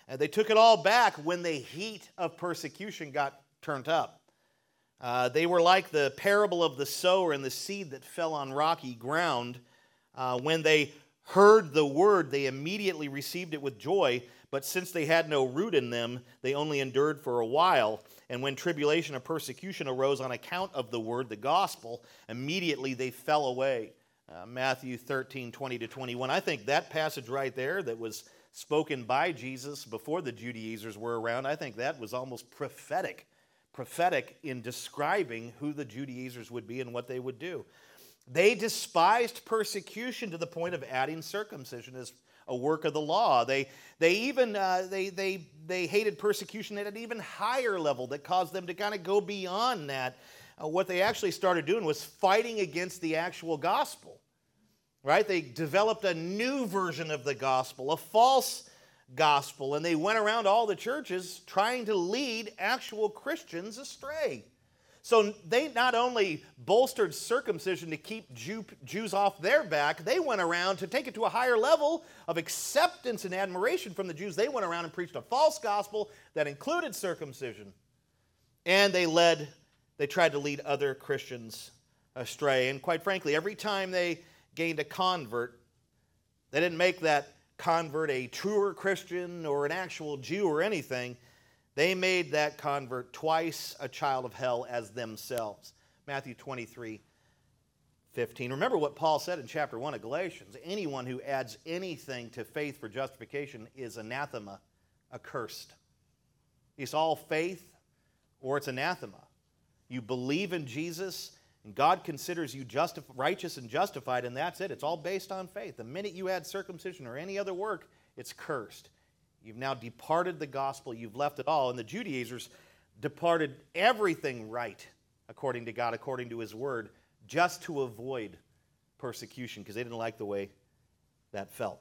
uh, they took it all back when the heat of persecution got turned up. Uh, they were like the parable of the sower and the seed that fell on rocky ground. Uh, when they heard the word, they immediately received it with joy, but since they had no root in them, they only endured for a while. And when tribulation or persecution arose on account of the word, the gospel, immediately they fell away uh, Matthew 13, 20 to 21. I think that passage right there that was spoken by Jesus before the Judaizers were around, I think that was almost prophetic. Prophetic in describing who the Judaizers would be and what they would do. They despised persecution to the point of adding circumcision as a work of the law. They, they even uh, they, they, they hated persecution at an even higher level that caused them to kind of go beyond that. Uh, what they actually started doing was fighting against the actual gospel right? They developed a new version of the gospel, a false gospel, and they went around all the churches trying to lead actual Christians astray. So they not only bolstered circumcision to keep Jew, Jews off their back, they went around to take it to a higher level of acceptance and admiration from the Jews. They went around and preached a false gospel that included circumcision. And they led, they tried to lead other Christians astray. And quite frankly, every time they gained a convert, they didn't make that convert a truer Christian or an actual Jew or anything. They made that convert twice a child of hell as themselves. Matthew 23, 15. Remember what Paul said in chapter 1 of Galatians anyone who adds anything to faith for justification is anathema, accursed. It's all faith or it's anathema. You believe in Jesus, God considers you righteous and justified, and that's it. It's all based on faith. The minute you add circumcision or any other work, it's cursed. You've now departed the gospel, you've left it all. And the Judaizers departed everything right according to God, according to his word, just to avoid persecution because they didn't like the way that felt.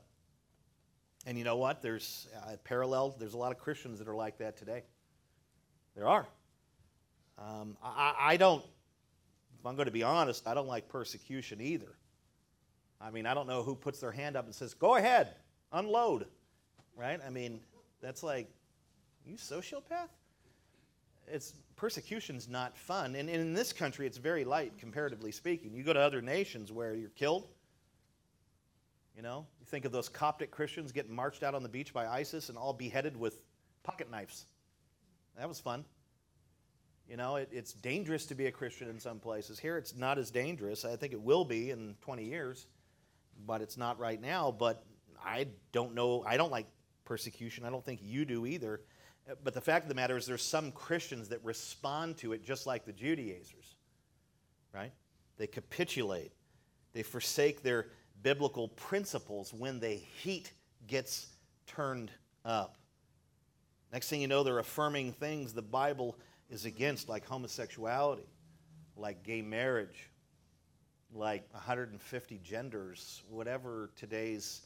And you know what? There's uh, parallel. There's a lot of Christians that are like that today. There are. Um, I, I don't if I'm going to be honest, I don't like persecution either. I mean, I don't know who puts their hand up and says, go ahead, unload, right? I mean, that's like, you sociopath? It's persecution's not fun. And in this country, it's very light, comparatively speaking. You go to other nations where you're killed. You know, you think of those Coptic Christians getting marched out on the beach by ISIS and all beheaded with pocket knives. That was fun. You know, it, it's dangerous to be a Christian in some places. Here, it's not as dangerous. I think it will be in 20 years, but it's not right now. But I don't know. I don't like persecution. I don't think you do either. But the fact of the matter is, there's some Christians that respond to it just like the Judaizers, right? They capitulate, they forsake their biblical principles when the heat gets turned up. Next thing you know, they're affirming things the Bible is against, like homosexuality, like gay marriage, like 150 genders, whatever today's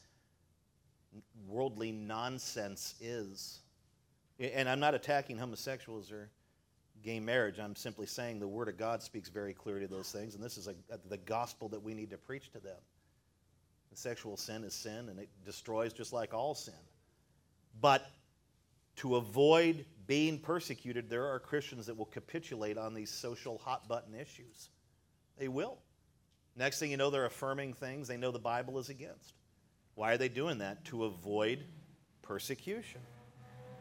worldly nonsense is. And I'm not attacking homosexuals or gay marriage. I'm simply saying the Word of God speaks very clearly to those things, and this is a, the gospel that we need to preach to them. The sexual sin is sin, and it destroys just like all sin. But to avoid being persecuted, there are Christians that will capitulate on these social hot button issues. They will. Next thing you know, they're affirming things they know the Bible is against. Why are they doing that? To avoid persecution.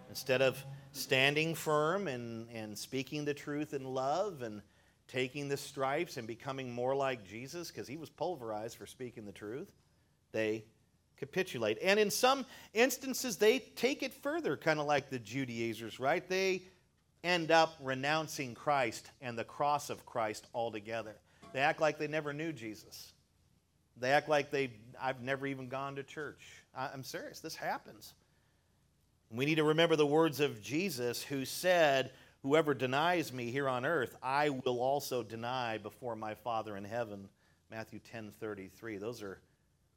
Instead of standing firm and, and speaking the truth in love and taking the stripes and becoming more like Jesus, because he was pulverized for speaking the truth, they capitulate. And in some instances, they take it further, kind of like the Judaizers, right? They end up renouncing Christ and the cross of Christ altogether. They act like they never knew Jesus. They act like they I've never even gone to church. I'm serious. This happens. We need to remember the words of Jesus who said, Whoever denies me here on earth, I will also deny before my Father in heaven. Matthew 10 33. Those are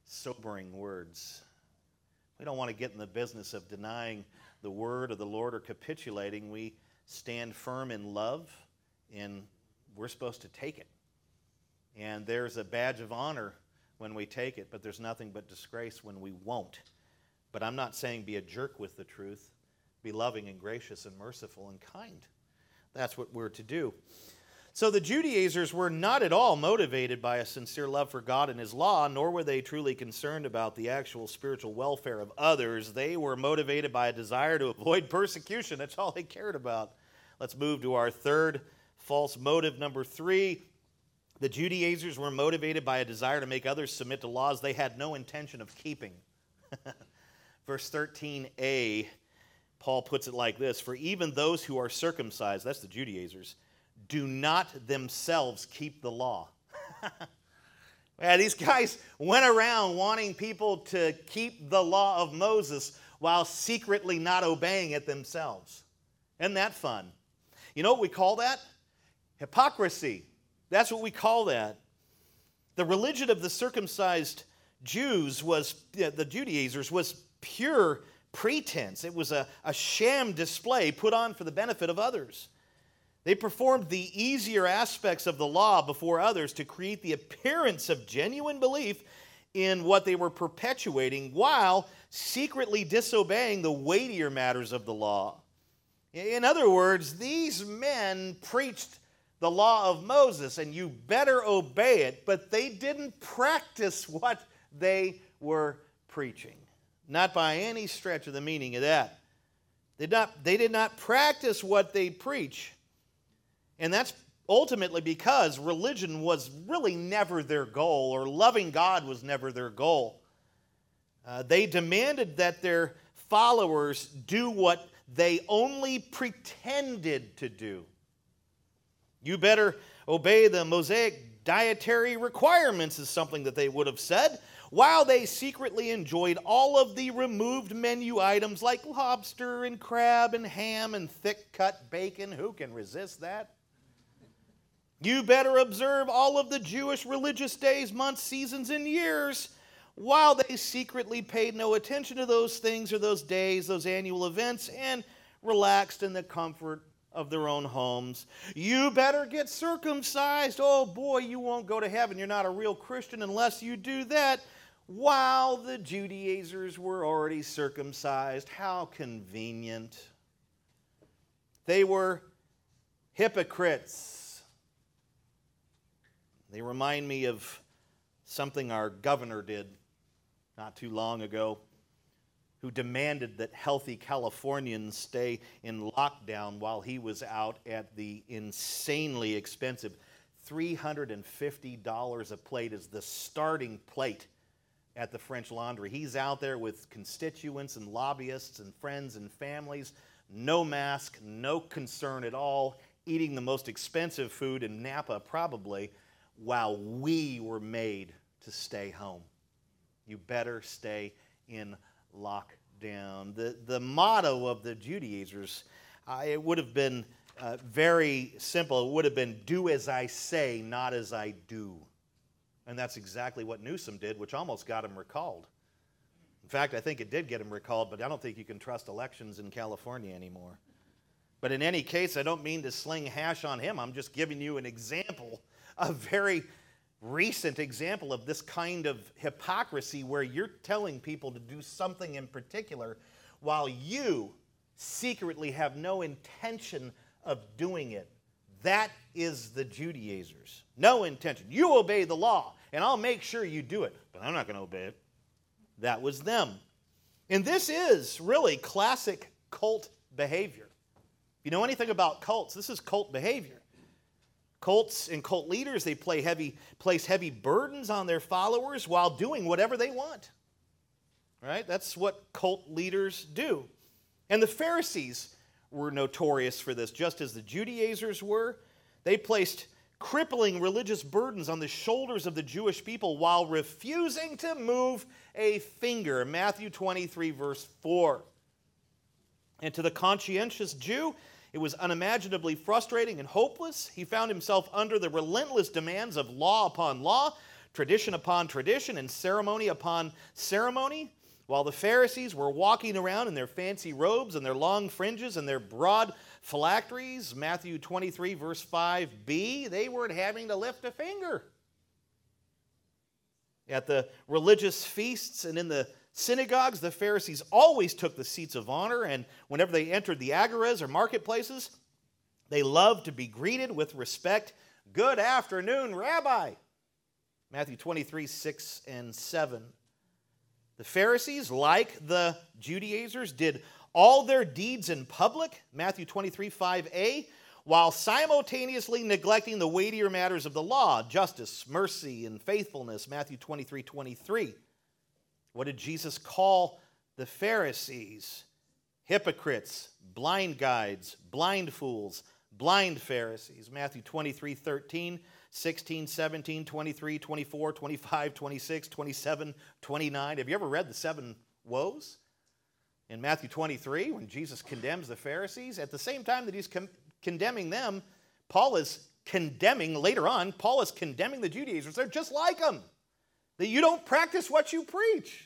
sobering words. We don't want to get in the business of denying the word of the Lord or capitulating. We stand firm in love, and we're supposed to take it. And there's a badge of honor when we take it, but there's nothing but disgrace when we won't. But I'm not saying be a jerk with the truth. Be loving and gracious and merciful and kind. That's what we're to do. So the Judaizers were not at all motivated by a sincere love for God and His law, nor were they truly concerned about the actual spiritual welfare of others. They were motivated by a desire to avoid persecution. That's all they cared about. Let's move to our third false motive, number three. The Judaizers were motivated by a desire to make others submit to laws they had no intention of keeping. Verse 13a, Paul puts it like this For even those who are circumcised, that's the Judaizers, do not themselves keep the law. yeah, these guys went around wanting people to keep the law of Moses while secretly not obeying it themselves. Isn't that fun? You know what we call that? Hypocrisy. That's what we call that. The religion of the circumcised Jews was, the Judaizers, was pure pretense. It was a, a sham display put on for the benefit of others. They performed the easier aspects of the law before others to create the appearance of genuine belief in what they were perpetuating while secretly disobeying the weightier matters of the law. In other words, these men preached the law of Moses and you better obey it, but they didn't practice what they were preaching. Not by any stretch of the meaning of that. They did not, they did not practice what they preach. And that's ultimately because religion was really never their goal, or loving God was never their goal. Uh, they demanded that their followers do what they only pretended to do. You better obey the Mosaic dietary requirements, is something that they would have said, while they secretly enjoyed all of the removed menu items like lobster and crab and ham and thick cut bacon. Who can resist that? You better observe all of the Jewish religious days, months, seasons, and years while they secretly paid no attention to those things or those days, those annual events, and relaxed in the comfort of their own homes. You better get circumcised. Oh boy, you won't go to heaven. You're not a real Christian unless you do that. While the Judaizers were already circumcised. How convenient. They were hypocrites they remind me of something our governor did not too long ago, who demanded that healthy Californians stay in lockdown while he was out at the insanely expensive $350 a plate is the starting plate at the French Laundry. He's out there with constituents and lobbyists and friends and families, no mask, no concern at all, eating the most expensive food in Napa, probably while we were made to stay home. You better stay in lockdown. The, the motto of the Judaizers, uh, it would have been uh, very simple. It would have been, do as I say, not as I do. And that's exactly what Newsom did, which almost got him recalled. In fact, I think it did get him recalled, but I don't think you can trust elections in California anymore. But in any case, I don't mean to sling hash on him. I'm just giving you an example a very recent example of this kind of hypocrisy where you're telling people to do something in particular while you secretly have no intention of doing it. That is the Judaizers. No intention. You obey the law and I'll make sure you do it, but I'm not going to obey it. That was them. And this is really classic cult behavior. If you know anything about cults, this is cult behavior. Cults and cult leaders, they play heavy, place heavy burdens on their followers while doing whatever they want. Right? That's what cult leaders do. And the Pharisees were notorious for this, just as the Judaizers were. They placed crippling religious burdens on the shoulders of the Jewish people while refusing to move a finger. Matthew 23, verse 4. And to the conscientious Jew, it was unimaginably frustrating and hopeless. He found himself under the relentless demands of law upon law, tradition upon tradition, and ceremony upon ceremony. While the Pharisees were walking around in their fancy robes and their long fringes and their broad phylacteries, Matthew 23, verse 5b, they weren't having to lift a finger. At the religious feasts and in the synagogues, the Pharisees always took the seats of honor, and whenever they entered the agoras or marketplaces, they loved to be greeted with respect. Good afternoon, Rabbi. Matthew 23, 6 and 7. The Pharisees, like the Judaizers, did all their deeds in public, Matthew 23, 5a, while simultaneously neglecting the weightier matters of the law, justice, mercy, and faithfulness, Matthew 23, 23. What did Jesus call the Pharisees? Hypocrites, blind guides, blind fools, blind Pharisees, Matthew 23, 13. 16, 17, 23, 24, 25, 26, 27, 29. Have you ever read the seven woes? In Matthew 23, when Jesus condemns the Pharisees, at the same time that he's con- condemning them, Paul is condemning, later on, Paul is condemning the Judaizers. They're just like them, that you don't practice what you preach.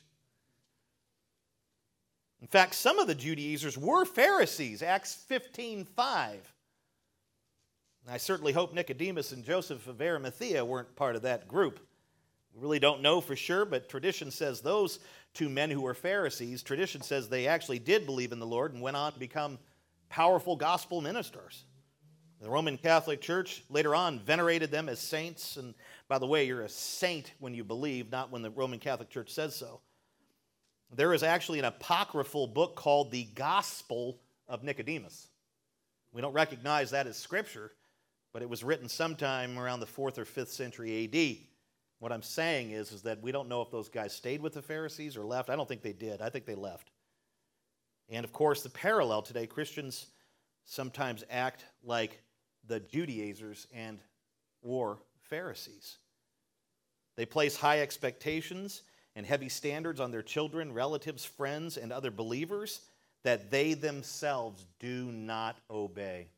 In fact, some of the Judaizers were Pharisees, Acts 15, 5. I certainly hope Nicodemus and Joseph of Arimathea weren't part of that group. We really don't know for sure, but tradition says those two men who were Pharisees, tradition says they actually did believe in the Lord and went on to become powerful gospel ministers. The Roman Catholic Church later on venerated them as saints. And by the way, you're a saint when you believe, not when the Roman Catholic Church says so. There is actually an apocryphal book called the Gospel of Nicodemus. We don't recognize that as scripture, but it was written sometime around the fourth or fifth century AD. What I'm saying is, is that we don't know if those guys stayed with the Pharisees or left. I don't think they did. I think they left. And of course, the parallel today Christians sometimes act like the Judaizers and or Pharisees. They place high expectations and heavy standards on their children, relatives, friends, and other believers that they themselves do not obey.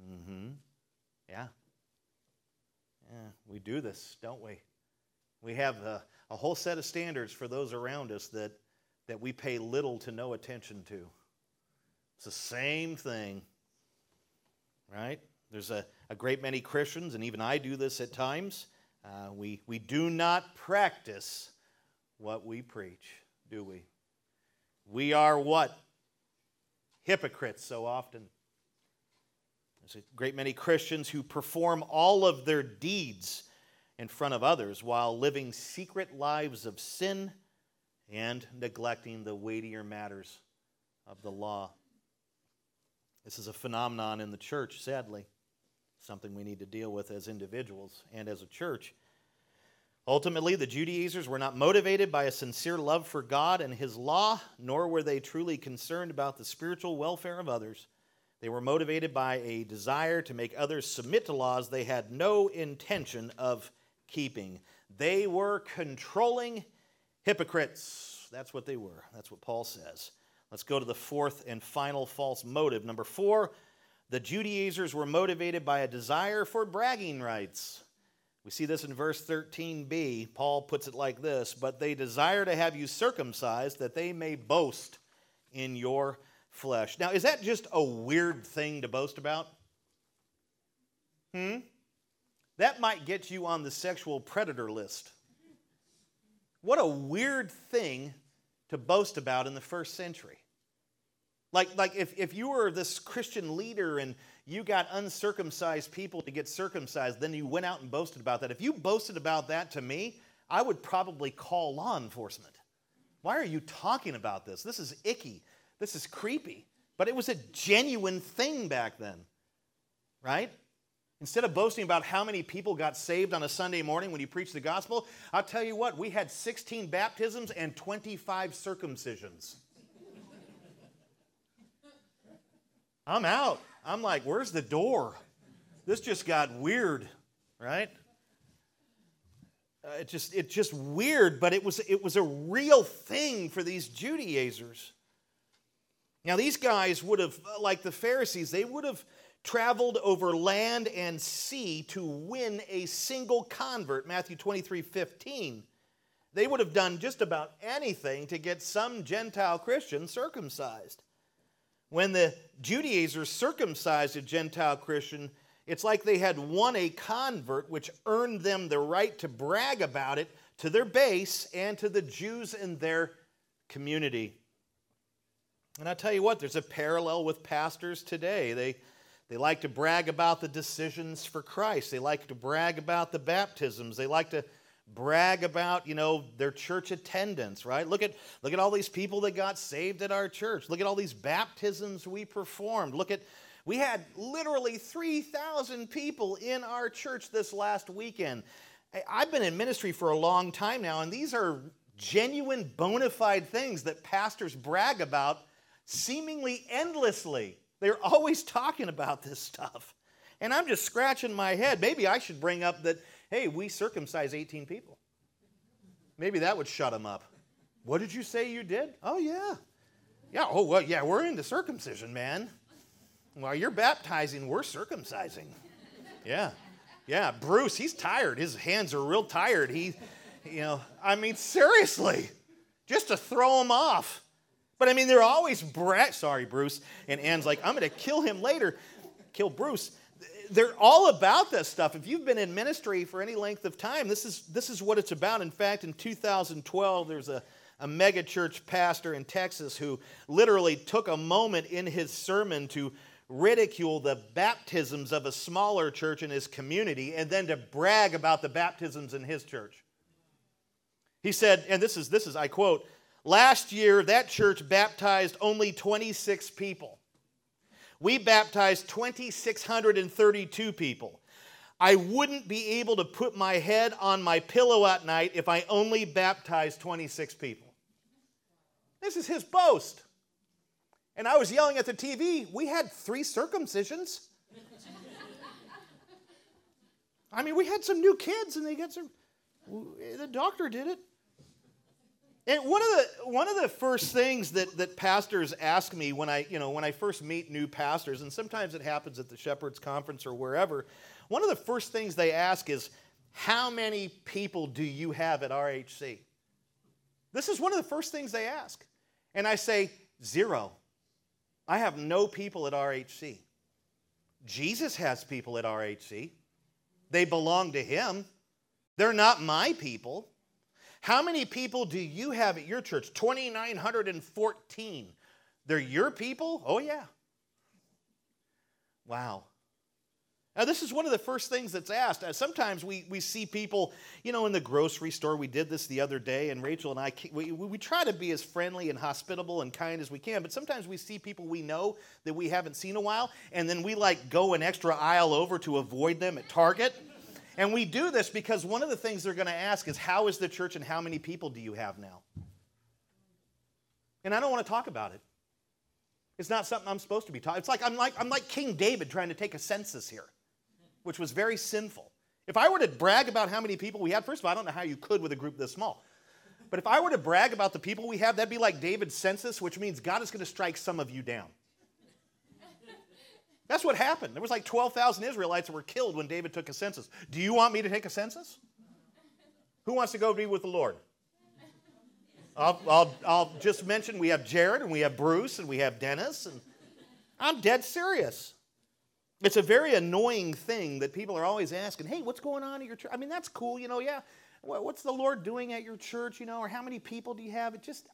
Mm-hmm. Yeah. Yeah, we do this, don't we? We have a, a, whole set of standards for those around us that, that we pay little to no attention to. It's the same thing, right? There's a, a great many Christians, and even I do this at times. Uh, we, we do not practice what we preach, do we? We are what? Hypocrites so often. There's a great many Christians who perform all of their deeds in front of others while living secret lives of sin and neglecting the weightier matters of the law. This is a phenomenon in the church, sadly, something we need to deal with as individuals and as a church. Ultimately, the Judaizers were not motivated by a sincere love for God and His law, nor were they truly concerned about the spiritual welfare of others. They were motivated by a desire to make others submit to laws they had no intention of keeping. They were controlling hypocrites. That's what they were. That's what Paul says. Let's go to the fourth and final false motive. Number four, the Judaizers were motivated by a desire for bragging rights. We see this in verse 13b. Paul puts it like this But they desire to have you circumcised that they may boast in your flesh. Now, is that just a weird thing to boast about? Hmm? That might get you on the sexual predator list. What a weird thing to boast about in the first century. Like, like if, if you were this Christian leader and you got uncircumcised people to get circumcised, then you went out and boasted about that. If you boasted about that to me, I would probably call law enforcement. Why are you talking about this? This is icky. This is creepy. But it was a genuine thing back then, right? Instead of boasting about how many people got saved on a Sunday morning when you preached the gospel, I'll tell you what, we had 16 baptisms and 25 circumcisions. I'm out. I'm like, where's the door? This just got weird, right? Uh, it just it just weird, but it was it was a real thing for these Judaizers. Now these guys would have like the Pharisees, they would have traveled over land and sea to win a single convert, Matthew 23 15. They would have done just about anything to get some Gentile Christian circumcised. When the Judaizers circumcised a Gentile Christian, it's like they had won a convert, which earned them the right to brag about it to their base and to the Jews in their community. And I tell you what, there's a parallel with pastors today. They, they like to brag about the decisions for Christ, they like to brag about the baptisms, they like to brag about you know their church attendance right look at look at all these people that got saved at our church look at all these baptisms we performed look at we had literally 3,000 people in our church this last weekend. I've been in ministry for a long time now, and these are genuine, bona fide things that pastors brag about seemingly endlessly. They're always talking about this stuff. And I'm just scratching my head. Maybe I should bring up that, hey, we circumcise 18 people. Maybe that would shut them up. What did you say you did? Oh, yeah. Yeah, oh, well, yeah, we're into circumcision, man. While you're baptizing, we're circumcising. Yeah. Yeah. Bruce, he's tired. His hands are real tired. He, you know, I mean, seriously, just to throw him off. But I mean, they're always brat. Sorry, Bruce. And Anne's like, I'm going to kill him later. Kill Bruce. They're all about this stuff. If you've been in ministry for any length of time, this is, this is what it's about. In fact, in 2012, there's a, a megachurch pastor in Texas who literally took a moment in his sermon to ridicule the baptisms of a smaller church in his community and then to brag about the baptisms in his church. He said, and this is this is I quote, last year that church baptized only 26 people. We baptized 2632 people. I wouldn't be able to put my head on my pillow at night if I only baptized 26 people. This is his boast and I was yelling at the TV, we had three circumcisions. I mean, we had some new kids, and they got some. The doctor did it. And one of the one of the first things that, that pastors ask me when I you know when I first meet new pastors, and sometimes it happens at the Shepherds Conference or wherever, one of the first things they ask is, "How many people do you have at RHC?" This is one of the first things they ask, and I say zero. I have no people at RHC. Jesus has people at RHC. They belong to him. They're not my people. How many people do you have at your church? 2,914. They're your people? Oh, yeah. Wow. Now, this is one of the first things that's asked. Uh, sometimes we, we see people, you know, in the grocery store. We did this the other day, and Rachel and I, we, we try to be as friendly and hospitable and kind as we can, but sometimes we see people we know that we haven't seen a while, and then we like go an extra aisle over to avoid them at Target. And we do this because one of the things they're going to ask is, How is the church and how many people do you have now? And I don't want to talk about it. It's not something I'm supposed to be talking. It's like I'm like I'm like King David trying to take a census here which was very sinful. If I were to brag about how many people we had, first of all, I don't know how you could with a group this small. But if I were to brag about the people we have, that'd be like David's census, which means God is going to strike some of you down. That's what happened. There was like 12,000 Israelites that were killed when David took a census. Do you want me to take a census? Who wants to go be with the Lord? I'll, I'll, I'll just mention we have Jared and we have Bruce and we have Dennis, and I'm dead serious. It's a very annoying thing that people are always asking, hey, what's going on at your church? I mean, that's cool, you know, yeah. What's the Lord doing at your church, you know, or how many people do you have? It just,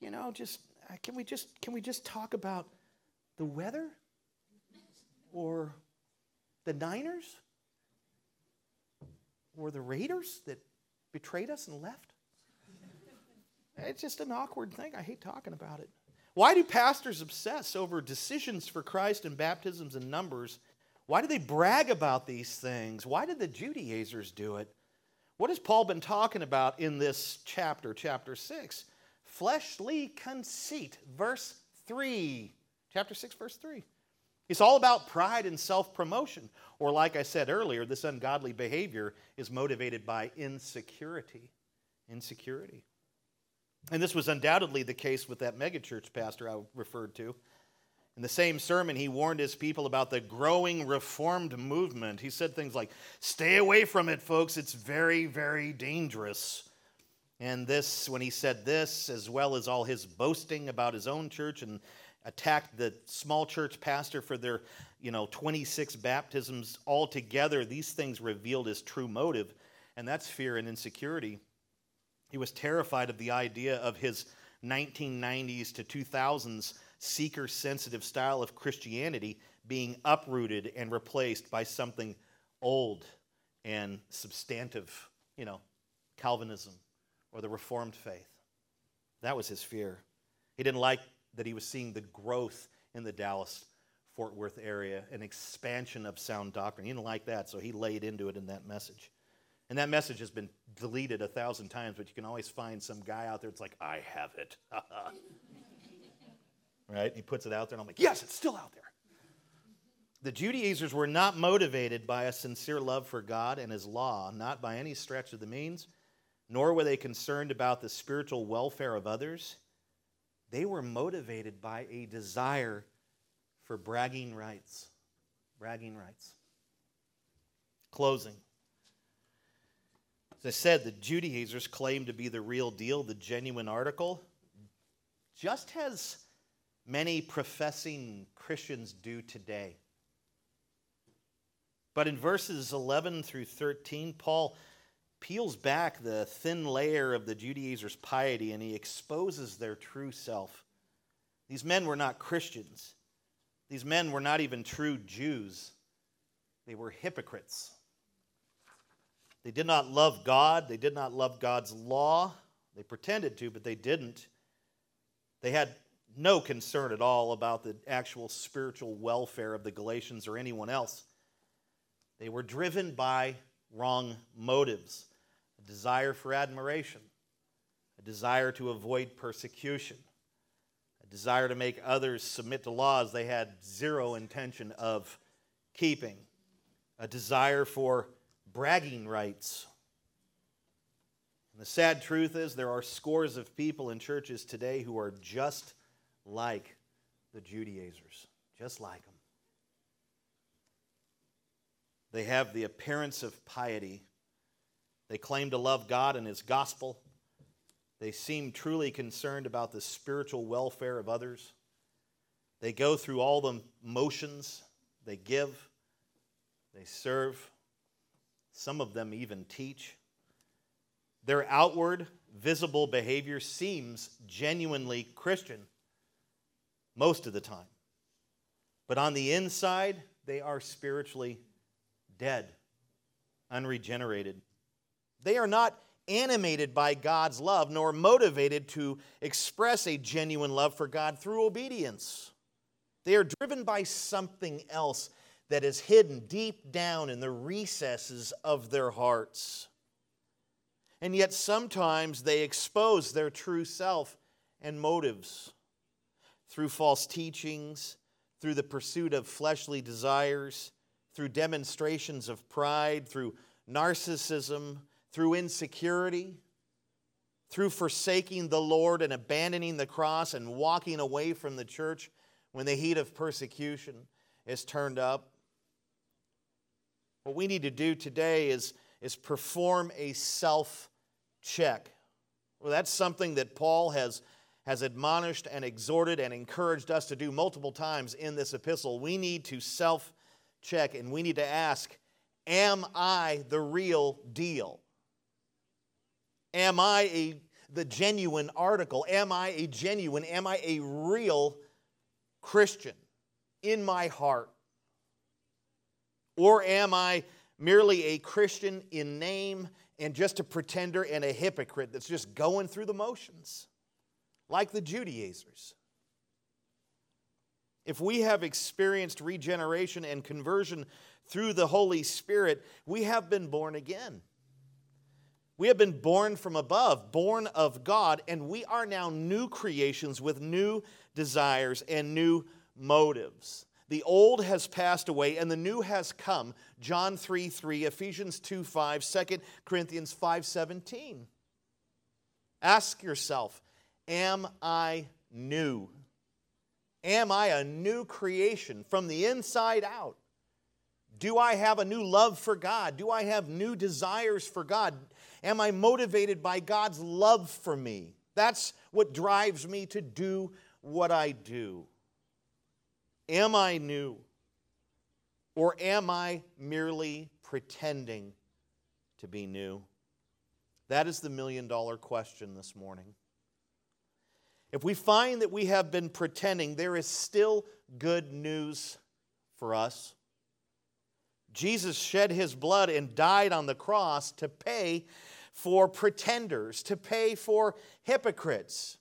you know, just, uh, can we just, can we just talk about the weather? Or the Niners or the Raiders that betrayed us and left? It's just an awkward thing. I hate talking about it. Why do pastors obsess over decisions for Christ and baptisms and numbers? Why do they brag about these things? Why did the Judaizers do it? What has Paul been talking about in this chapter, chapter 6? Fleshly conceit, verse 3. Chapter 6, verse 3. It's all about pride and self promotion. Or, like I said earlier, this ungodly behavior is motivated by insecurity. Insecurity. And this was undoubtedly the case with that megachurch pastor I referred to. In the same sermon, he warned his people about the growing reformed movement. He said things like, Stay away from it, folks. It's very, very dangerous. And this, when he said this, as well as all his boasting about his own church and attacked the small church pastor for their, you know, 26 baptisms altogether, these things revealed his true motive, and that's fear and insecurity. He was terrified of the idea of his 1990s to 2000s seeker sensitive style of Christianity being uprooted and replaced by something old and substantive, you know, Calvinism or the Reformed faith. That was his fear. He didn't like that he was seeing the growth in the Dallas Fort Worth area, an expansion of sound doctrine. He didn't like that, so he laid into it in that message. And that message has been deleted a thousand times, but you can always find some guy out there that's like, I have it. right? He puts it out there, and I'm like, yes, it's still out there. The Judaizers were not motivated by a sincere love for God and His law, not by any stretch of the means, nor were they concerned about the spiritual welfare of others. They were motivated by a desire for bragging rights. Bragging rights. Closing. As I said, the Judaizers claim to be the real deal, the genuine article, just as many professing Christians do today. But in verses 11 through 13, Paul peels back the thin layer of the Judaizers' piety and he exposes their true self. These men were not Christians. These men were not even true Jews. They were hypocrites. They did not love God. They did not love God's law. They pretended to, but they didn't. They had no concern at all about the actual spiritual welfare of the Galatians or anyone else. They were driven by wrong motives a desire for admiration, a desire to avoid persecution, a desire to make others submit to laws they had zero intention of keeping, a desire for bragging rights. And the sad truth is, there are scores of people in churches today who are just like the Judaizers, just like them. They have the appearance of piety. They claim to love God and His gospel. They seem truly concerned about the spiritual welfare of others. They go through all the motions. They give. They serve. Some of them even teach. Their outward, visible behavior seems genuinely Christian most of the time. But on the inside, they are spiritually dead, unregenerated. They are not animated by God's love, nor motivated to express a genuine love for God through obedience. They are driven by something else that is hidden deep down in the recesses of their hearts. And yet, sometimes they expose their true self and motives through false teachings, through the pursuit of fleshly desires, through demonstrations of pride, through narcissism, through insecurity, through forsaking the Lord and abandoning the cross and walking away from the church when the heat of persecution is turned up. What we need to do today is, is perform a self check. Well, that's something that Paul has has admonished and exhorted and encouraged us to do multiple times in this epistle. We need to self check and we need to ask Am I the real deal? Am I a, the genuine article? Am I a genuine, am I a real Christian in my heart? Or am I merely a Christian in name and just a pretender and a hypocrite that's just going through the motions, like the Judaizers? If we have experienced regeneration and conversion through the Holy Spirit, we have been born again. We have been born from above, born of God, and we are now new creations with new desires and new motives. The old has passed away and the new has come. John 3 3, Ephesians 2 5, 2 Corinthians 5 17. Ask yourself, am I new? Am I a new creation from the inside out? Do I have a new love for God? Do I have new desires for God? Am I motivated by God's love for me? That's what drives me to do what I do. Am I new? Or am I merely pretending to be new? That is the million dollar question this morning. If we find that we have been pretending, there is still good news for us. Jesus shed his blood and died on the cross to pay for pretenders, to pay for hypocrites,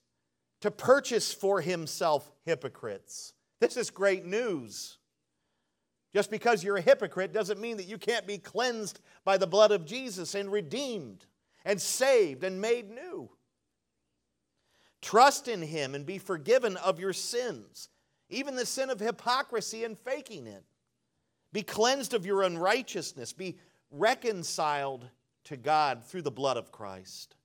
to purchase for himself hypocrites. This is great news. Just because you're a hypocrite doesn't mean that you can't be cleansed by the blood of Jesus and redeemed and saved and made new. Trust in Him and be forgiven of your sins, even the sin of hypocrisy and faking it. Be cleansed of your unrighteousness. Be reconciled to God through the blood of Christ.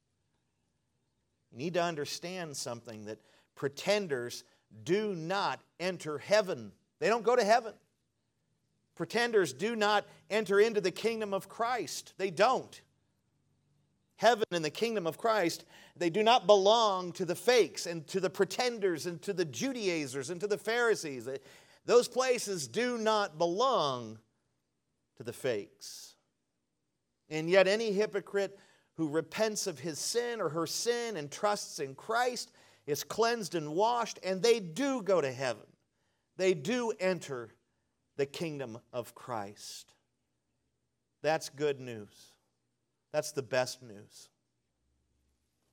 You need to understand something that pretenders do not enter heaven. They don't go to heaven. Pretenders do not enter into the kingdom of Christ. They don't. Heaven and the kingdom of Christ, they do not belong to the fakes and to the pretenders and to the Judaizers and to the Pharisees. Those places do not belong to the fakes. And yet, any hypocrite who repents of his sin or her sin and trusts in Christ is cleansed and washed, and they do go to heaven. They do enter the kingdom of Christ. That's good news. That's the best news.